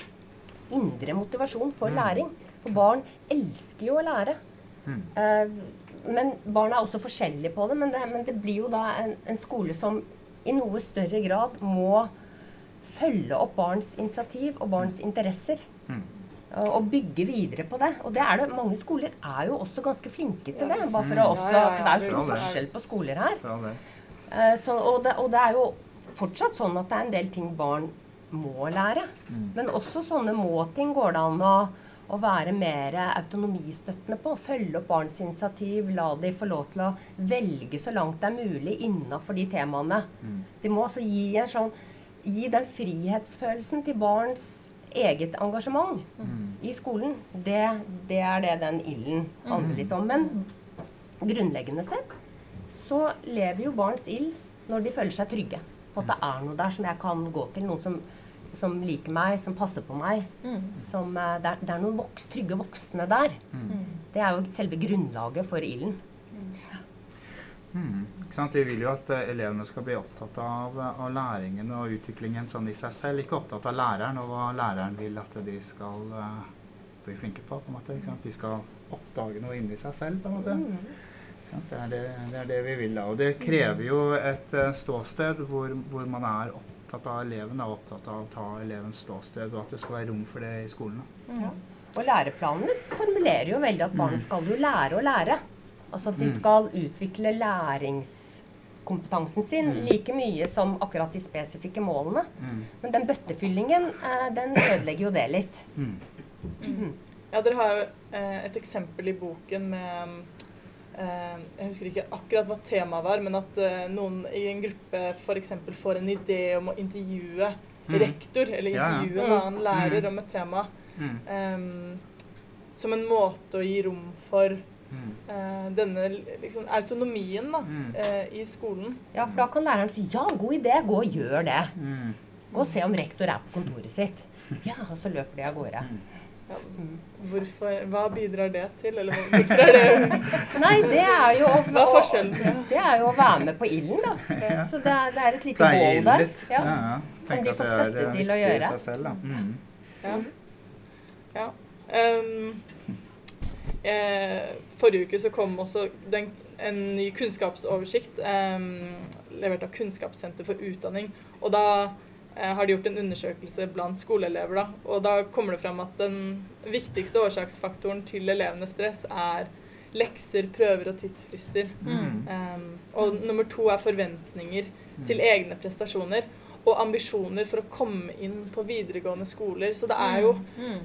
indre motivasjon for læring. For barn elsker jo å lære. Mm. Eh, men barn er også forskjellige på det. Men det, men det blir jo da en, en skole som i noe større grad må følge opp barns initiativ og barns interesser. Mm. Eh, Og bygge videre på det. Og det er det. Mange skoler er jo også ganske flinke til det. Bare for å også. For det er jo stor forskjell på skoler her. Eh, Så, og, det, og det er jo fortsatt sånn at det er en del ting barn må lære. Men også sånne må-ting går det an å, å være mer autonomistøttende på. Følge opp barns initiativ. La de få lov til å velge så langt det er mulig innafor de temaene. De må altså gi, en sånn, gi den frihetsfølelsen til barns eget engasjement i skolen. Det, det er det den ilden handler litt om. Men grunnleggende sett så lever jo barns ild når de føler seg trygge. På at det er noe der som jeg kan gå til. Noen som, som liker meg, som passer på meg. Som, eh, det, er, det er noen voks, trygge voksne der. Det er jo selve grunnlaget for ilden. Mm. Vi vil jo at eh, elevene skal bli opptatt av, av læringen og utviklingen sånn i seg selv. Ikke opptatt av læreren og hva læreren vil at de skal uh, bli flinke på. på en måte? De skal oppdage noe inni seg selv. på en måte. Mm. Det, er det, det er det vi vil da. Og det krever jo et eh, ståsted hvor, hvor man er opptatt av eleven og opptatt av å ta elevens ståsted, og at det skal være rom for det i skolen. da. Ja. Og læreplanene formulerer jo veldig at barn Mm. skal jo lære å lære. Altså at de Mm. skal utvikle læringskompetansen sin Mm. like mye som akkurat de spesifikke målene. Mm. Men den bøttefyllingen, eh, den ødelegger jo det litt. Ja, dere har jo eh, et eksempel i boken med eh, Jeg husker ikke akkurat hva temaet var, men at eh, noen i en gruppe f.eks. får en idé om å intervjue Mm. rektor, eller Ja, ja. intervjue en annen lærer Mm. om et tema. Mm. som en måte å gi rom for Mm. eh, denne liksom, autonomien da, Mm. eh, i skolen. Ja, for da kan læreren si ja, god idé, gå og gjør det. Mm. Gå og se om rektor er på kontoret sitt. Ja, og så løper de av gårde. Mm. Ja, hvorfor, hva bidrar det til? Eller hvorfor er det Nei, det er jo å, Hva er forskjellen? Det er jo å være med på ilden, da. Så det er, det er et lite mål bål der. Ja. ja. Som de får det er, støtte eh, til å gjøre. Seg selv, da. Mm. Ja. ja. Em, eh, forrige uke så kom også den, en ny kunnskapsoversikt um, levert av Kunnskapssenter for utdanning. Og da uh, har de gjort en undersøkelse blant skoleelever. Da, og da kommer det fram at den viktigste årsaksfaktoren til elevenes stress er lekser, prøver og tidsfrister. Mm. Um, og nummer to er forventninger til egne prestasjoner. Og ambisjoner for å komme inn på videregående skoler. Så det er jo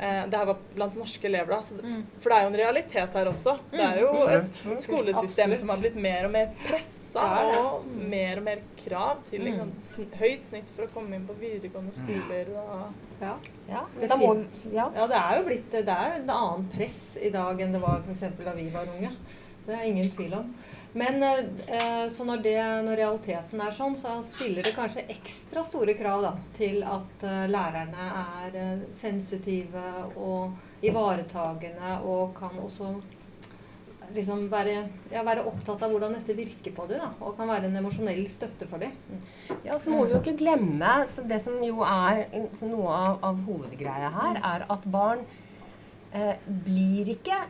eh, Det her var blant norske elever, da. Så det, For det er jo en realitet her også. Det er jo et skolesystem som har blitt mer og mer pressa, og mer og mer krav til liksom, høyt snitt for å komme inn på videregående skoler. Og, Ja. Ja, Det er må, ja. Ja, det er jo blitt det er en annen press i dag enn det var f.eks. da vi var unge. Det er ingen tvil om. Men eh, så når, det, når realiteten er sånn, så stiller det kanskje ekstra store krav da, til at eh, lærerne er eh, sensitive og ivaretagende og kan også liksom være, ja, være opptatt av hvordan dette virker på dem, og kan være en emosjonell støtte for dem. Ja, så må vi jo ikke glemme Det som jo er noe av, av hovedgreia her, er at barn eh, blir ikke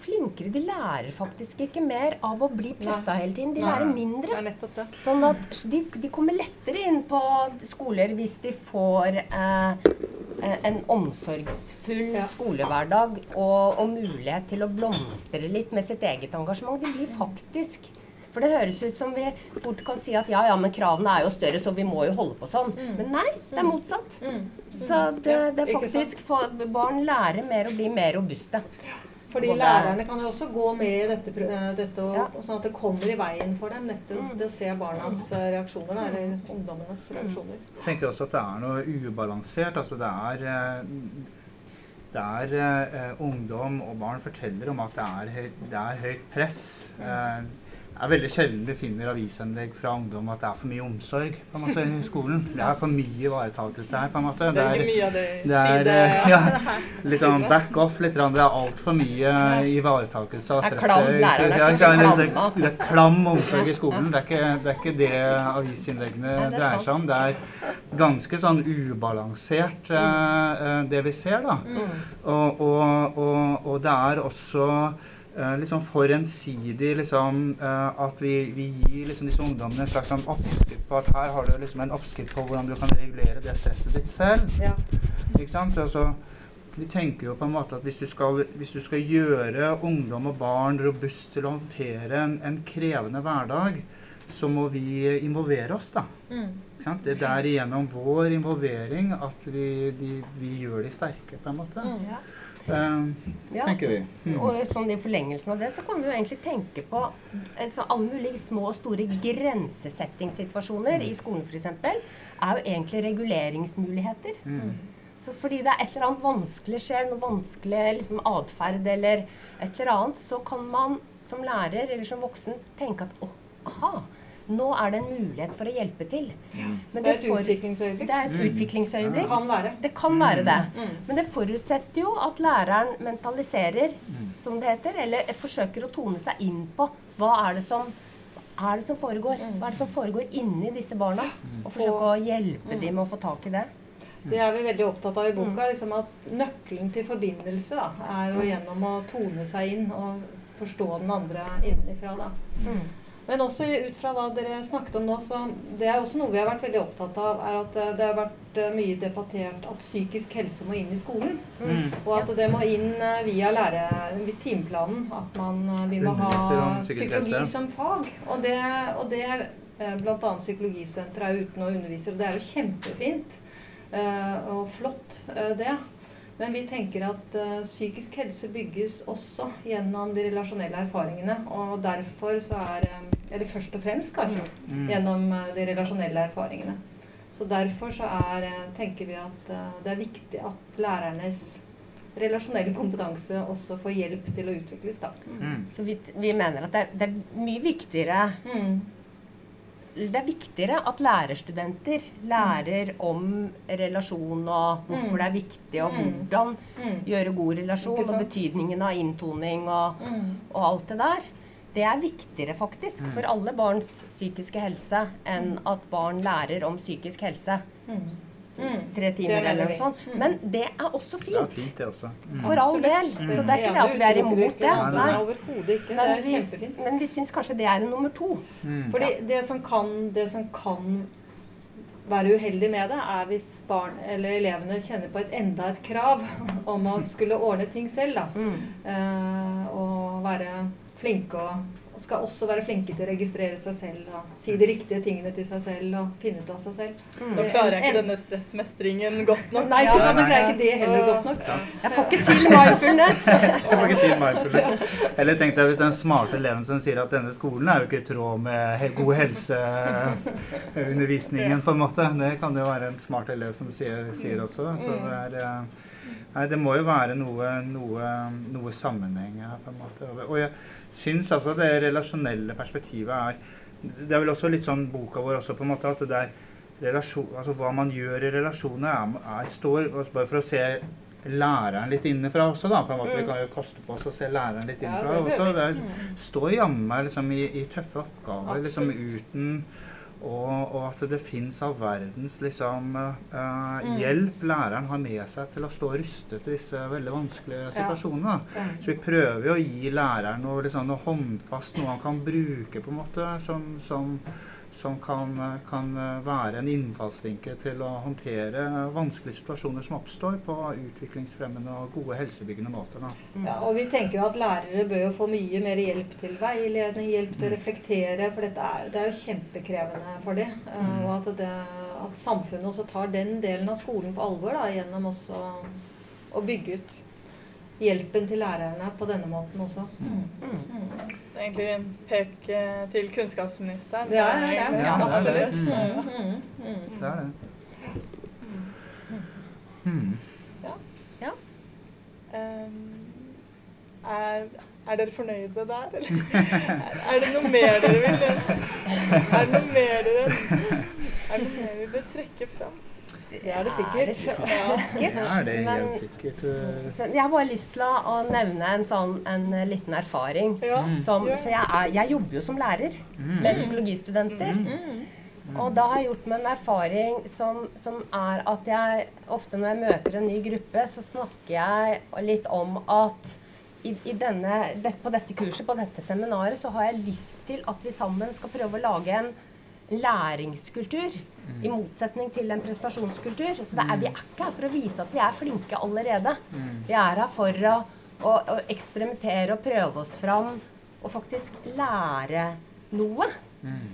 flinkere. De lærer faktisk ikke mer av å bli pressa hele tiden. De lærer mindre. Sånn at de, de kommer lettere inn på skoler hvis de får eh, eh, en omsorgsfull skolehverdag og, og mulighet til å blomstre litt med sitt eget engasjement. De blir faktisk For det høres ut som vi fort kan si at ja, ja, men kravene er jo større, så vi må jo holde på sånn. Men nei, det er motsatt. Så det, det er faktisk for, Barn lærer mer og blir mer robuste. Fordi lærerne kan jo også gå med i dette, eh, dette og, Ja. og sånn at det kommer i veien for dem. Nettopp til å se barnas eh, reaksjoner, eller ungdommenes reaksjoner. Jeg tenker også at det er noe ubalansert. Altså det er der det er eh, ungdom og barn forteller om at det er, høy, det er høyt press. Eh, det er veldig sjelden du finner avisenlegg fra ungdom at det er for mye omsorg på en måte, i skolen. Det er for mye ivaretakelse her. på en måte. det er mye av det, det er, eh, ja, liksom back off litt. Det er altfor mye ivaretakelse av Det er stresset. er det, altså. det er klam omsorg i skolen. Det er ikke det, er ikke det avisinnleggene er dreier seg om. Det er ganske sånn ubalansert, eh, eh, det vi ser, da. Og, og, og, og det er også liksom for ensidig liksom, eh, at vi, vi gir liksom disse ungdommene en slags sånn oppskrift på at her har du liksom en oppskrift på hvordan du kan regulere det stresset ditt selv. Ja. Ikke sant? Altså, vi tenker jo på en måte at hvis du skal, hvis du skal gjøre ungdom og barn robust til å håndtere en, en krevende hverdag, så må vi involvere oss, da. Ikke sant? Det er der igjennom vår involvering at vi, de, vi gjør de sterke, på en måte. Ja. Eh, Ja. tenker vi. Mm. Og sånn i forlengelsen av det, så kan vi jo egentlig tenke på altså, alle mulige små og store grensesettingssituasjoner i skolen f.eks. er jo egentlig reguleringsmuligheter. Mm. Så fordi det er et eller annet vanskelig skjer, noe vanskelig liksom, atferd eller et eller annet, så kan man som lærer eller som voksen tenke at å, aha, nå er det en mulighet for å hjelpe til. Men Det er et for- utviklingsøyeblikk. Det er et Mm. utviklingsøyeblikk. Kan være. Det kan være det. Mm. Men det forutsetter jo at læreren mentaliserer, Mm. som det heter, eller forsøker å tone seg inn på hva er det som er det som foregår? Hva er det som foregår inni disse barna? Og forsøke å hjelpe dem med å få tak i det. Det er vi veldig opptatt av i boka. Liksom at Nøkkelen til forbindelse da, er jo gjennom å tone seg inn og forstå den andre innenfra. Da. Men også ut fra hva dere snakket om nå, så det er også noe vi har vært veldig opptatt av, er at eh, det har vært eh, mye debattert at psykisk helse må inn i skolen. Mm. Og at det må inn eh, via lære, timeplanen. At man, vi må ha psykologi som fag. Og det, og det bl.a. psykologistudenter er ute og underviser, og det er jo kjempefint. Og flott, det. Men vi tenker at uh, psykisk helse bygges også gjennom de relasjonelle erfaringene. Og derfor så er eh, Eller først og fremst, kanskje, Mm. gjennom eh, de relasjonelle erfaringene. Så derfor så er, eh, tenker vi at eh, det er viktig at lærernes relasjonelle kompetanse også får hjelp til å utvikles, da. Mm. Så vi, vi mener at det er, det er mye viktigere Mm. det er viktigere at lærerstudenter lærer om relasjon og hvorfor Mm. det er viktig, og Mm. hvordan Mm. gjøre god relasjon, og betydningen av inntoning og, Mm. og alt det der. Det er viktigere faktisk for alle barns psykiske helse enn at barn lærer om psykisk helse Mm. Mm. tre timer eller noe sånt. Mm. Men det er også Det er fint. fint, det også. Mm. For all del. Så det er ikke det at vi er imot det. Nei, nei. Nei. Overhodet ikke. Det Men er vi, kjempefint. men vi syns kanskje det er en nummer to. Mm. Fordi det som kan, det som kan være uheldig med det, er hvis barn eller elevene kjenner på et enda et krav om å skulle ordne ting selv. da. Mm. Uh, og være flinke og, og skal også være flinke til å registrere seg selv og si de riktige tingene til seg selv og finne ut av seg selv. Da klarer jeg ikke denne stressmestringen godt nok. Nei, ikke sant? Nei, klarer jeg ikke det heller godt nok. Jeg får ikke til mindfulness. Jeg får ikke til mindfulness. Eller tenk deg hvis den smarte eleven som sier at denne skolen er jo ikke i tråd med god helseundervisningen, på en måte. Det kan jo være en smart elev som sier, sier også. Så det er eh, Nei, det må jo være noe, noe, noe sammenheng her, på en måte. Og jeg syns altså det relasjonelle perspektivet er Det er vel også litt sånn boka vår også, på en måte, at det er relasjon, altså hva man gjør i relasjoner, er, er, står altså Bare for å se læreren litt innenfra også, da. på en måte. Vi kan jo koste på oss å se læreren litt Ja, innenfra det også. Det er, står jammen liksom i, i tøffe oppgaver, liksom uten og, og at det fins all verdens liksom, uh, Mm. hjelp læreren har med seg til å stå rustet til disse veldig vanskelige situasjonene. Så vi prøver jo å gi læreren noe, liksom, noe håndfast, noe han kan bruke, på en måte, som, som, som kan, kan eh, være en innfallsvinkel til å håndtere vanskelige situasjoner som oppstår, på utviklingsfremmende og gode helsebyggende måter. Da. Ja, og vi tenker jo at lærere bør jo få mye mer hjelp til veiledning, hjelp til å reflektere, for er, det er jo kjempekrevende for dem. Mm. og at, det, at samfunnet også tar den delen av skolen på alvor da, gjennom også å bygge ut hjelpen til lærerne på denne måten også. Mm. Det er egentlig en pek eh, til kunnskapsministeren. Det er det. egentlig- Ja, det er det. absolutt. Mm. Mm, mm. Det er det. ja. Um, er, er dere fornøyde der, eller? Er, er det noe mer dere vil Er det noe mer dere Er det noe mer vi bør trekke fram? Det er det sikkert. Det er det helt sikkert. Men, jeg har bare lyst til å, nevne en sånn en eh, liten erfaring. Ja. Som, for jeg, er, jeg jobber jo som lærer Mm. med psykologistudenter. Og da har jeg gjort meg en erfaring som, som er at jeg ofte når jeg møter en ny gruppe, så snakker jeg litt om at i, i denne, det, på dette kurset, på dette seminaret, så har jeg lyst til at vi sammen skal prøve å lage en læringskultur. I motsetning til en prestasjonskultur. Så det er, vi er ikke her for å vise at vi er flinke allerede. Vi er her for å, å, å eksperimentere og prøve oss fram og faktisk lære noe.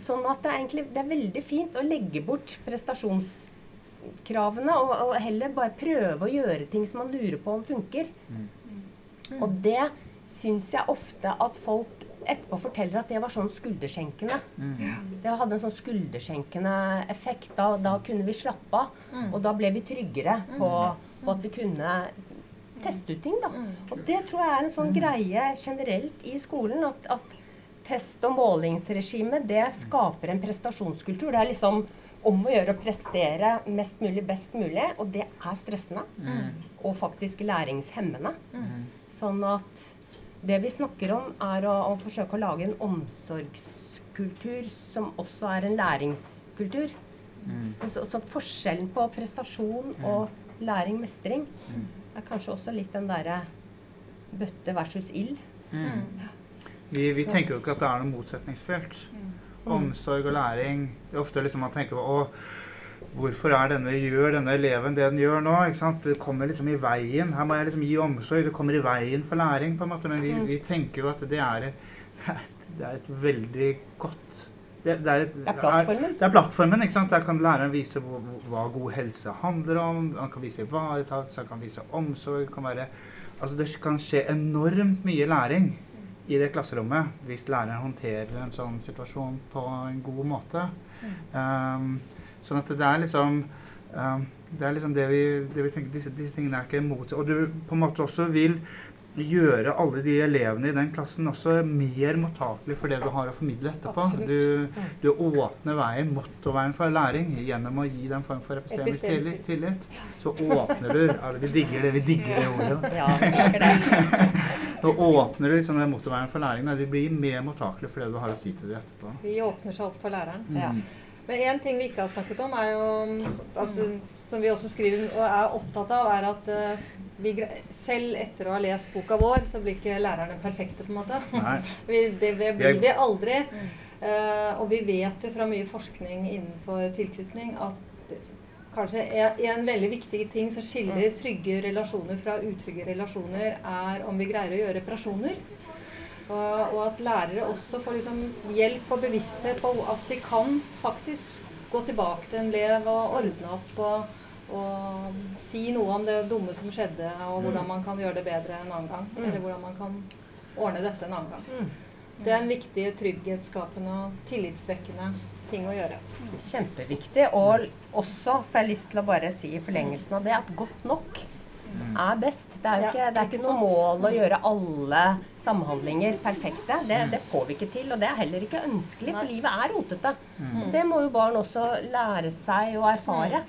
Sånn at det er egentlig det er veldig fint å legge bort prestasjonskravene og, og heller bare prøve å gjøre ting som man lurer på om funker. Og det syns jeg ofte at folk etterpå forteller at det var sånn skulderskjenkende. Det hadde en sånn skulderskjenkende effekt. Da, da kunne vi slappe av. Og da ble vi tryggere på, på at vi kunne teste ut ting. Da. Og det tror jeg er en sånn greie generelt i skolen. At, at test- og målingsregimet det skaper en prestasjonskultur. Det er liksom om å gjøre å prestere mest mulig best mulig, og det er stressende. Og faktisk læringshemmende. Sånn at det vi snakker om, er å, å forsøke å lage en omsorgskultur som også er en læringskultur. Mm. Så, så, så forskjellen på prestasjon og læring, mestring, Mm. er kanskje også litt den derre bøtte versus ild. Vi, vi tenker jo ikke at det er noe motsetningsfylt. Omsorg og læring. Det er ofte liksom man tenker på å, Hvorfor er denne, gjør denne eleven det den gjør nå? Det kommer liksom i veien. Her må jeg liksom gi omsorg. Det kommer i veien for læring. på en måte, Men vi, vi tenker jo at det er et, det er et veldig godt det, det, er et, Det er plattformen. Det er plattformen, ikke sant? Der kan læreren vise hva, hva god helse handler om. Han kan vise ivaretakelse, han kan vise omsorg. Kan, være, altså det kan skje enormt mye læring i det klasserommet hvis læreren håndterer en sånn situasjon på en god måte. Um, sånn at det er liksom uh, det er liksom det vi, det vi tenker, disse, disse tingene er ikke mot Og du på en måte også vil gjøre alle de elevene i den klassen også mer mottakelige for det du har å formidle etterpå. Du, du åpner veien, mottoveien for læring gjennom å gi dem en form for epistemisk tillit. Så åpner du ja, Vi digger det, vi digger det ordet. Ja. Nå åpner du liksom den motorveien for læring. De blir mer mottakelige for det du har å si til dem etterpå. Vi åpner seg opp for læreren. Ja. Men én ting vi ikke har snakket om, er jo, altså, som vi også skriver og er opptatt av, er at uh, vi, selv etter å ha lest boka vår, så blir ikke lærerne perfekte, på en måte. Vi, det, det Vi blir vi aldri. Uh, og vi vet jo fra mye forskning innenfor tilknytning at kanskje en, en veldig viktig ting som skiller trygge relasjoner fra utrygge relasjoner, er om vi greier å gjøre reparasjoner. Og, og at lærere også får liksom hjelp og bevissthet på at de kan faktisk gå tilbake til en elev og ordne opp og, og si noe om det dumme som skjedde, og hvordan man kan gjøre det bedre en annen gang. Eller hvordan man kan ordne dette en annen gang. Det er en viktig trygghetsskapende og tillitsvekkende ting å gjøre. Kjempeviktig. Og også får jeg lyst til å bare si i forlengelsen av det at godt nok er best. Det er jo ikke, det er ikke noe mål å gjøre alle samhandlinger perfekte. Det, det får vi ikke til, og det er heller ikke ønskelig, for livet er rotete. Det må jo barn også lære seg å erfare.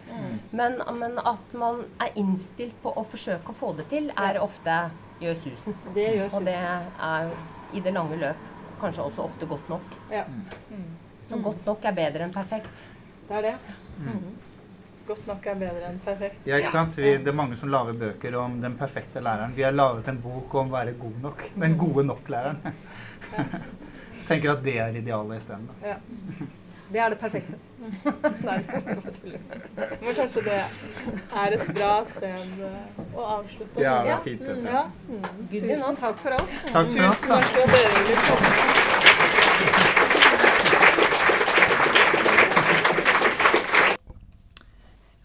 Men, men at man er innstilt på å forsøke å få det til, er ofte gjør susen. Det gjør Og det er jo i det lange løp kanskje også ofte godt nok. Ja, Så godt nok er bedre enn perfekt. det er det. Godt nok er bedre enn perfekt. Ja, ikke sant? Vi, det er mange som lager bøker om den perfekte læreren. Vi har laget en bok om å være god nok. Den gode nok-læreren. Tenker at det er idealet isteden. Ja. Det er det perfekte. Nei, det. Men kanskje det er et bra sted eh, å avslutte Ja, det er fint, dette. Ja. Tusen takk for oss. Takk for oss, Tusen takk for at dere ville komme.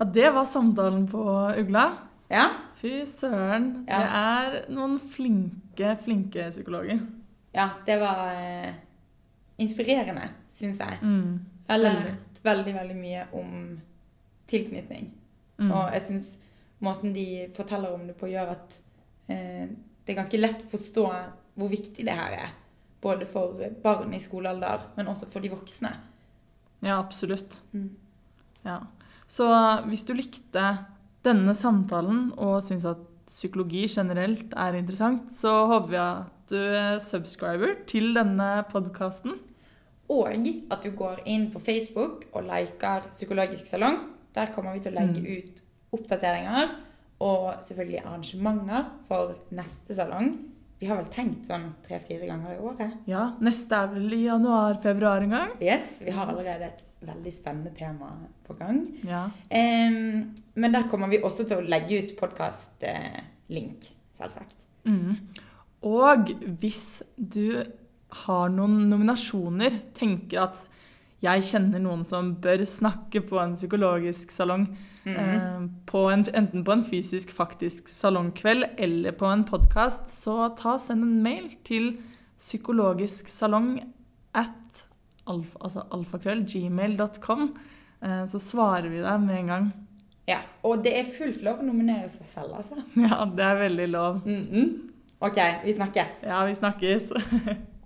Ja, det var samtalen på Ugla. Ja. Fy søren. Ja. Det er noen flinke, flinke psykologer. ja, det var eh, inspirerende, syns jeg. Mm. Jeg har lært veldig, veldig mye om tilknytning. Mm. Og jeg syns måten de forteller om det på, gjør at eh, det er ganske lett å forstå hvor viktig det her er. Både for barn i skolealder, men også for de voksne. Ja, absolutt. Mm. Ja. Så hvis du likte denne samtalen og syns at psykologi generelt er interessant, så håper vi at du er subscriber til denne podkasten. Og at du går inn på Facebook og liker Psykologisk salong. Der kommer vi til å legge ut oppdateringer og selvfølgelig arrangementer for neste salong. Vi har vel tenkt sånn tre-fire ganger i året. Ja, neste er vel i januar-februar en gang. Yes, Vi har allerede et veldig spennende tema på gang. Ja. Um, men der kommer vi også til å legge ut podkast-link, selvsagt. Mm. Og hvis du har noen nominasjoner, tenker at jeg kjenner noen som bør snakke på en psykologisk salong, eh, på en, enten på en fysisk, faktisk salongkveld eller på en podkast, så ta send en mail til psykologisk salong at alf, altså alfakrøll, gmail.com. Eh, så svarer vi deg med en gang. Ja, Og det er fullt lov å nominere seg selv, altså. Ja, det er veldig lov. Mhm. OK, vi snakkes. Ja, vi snakkes.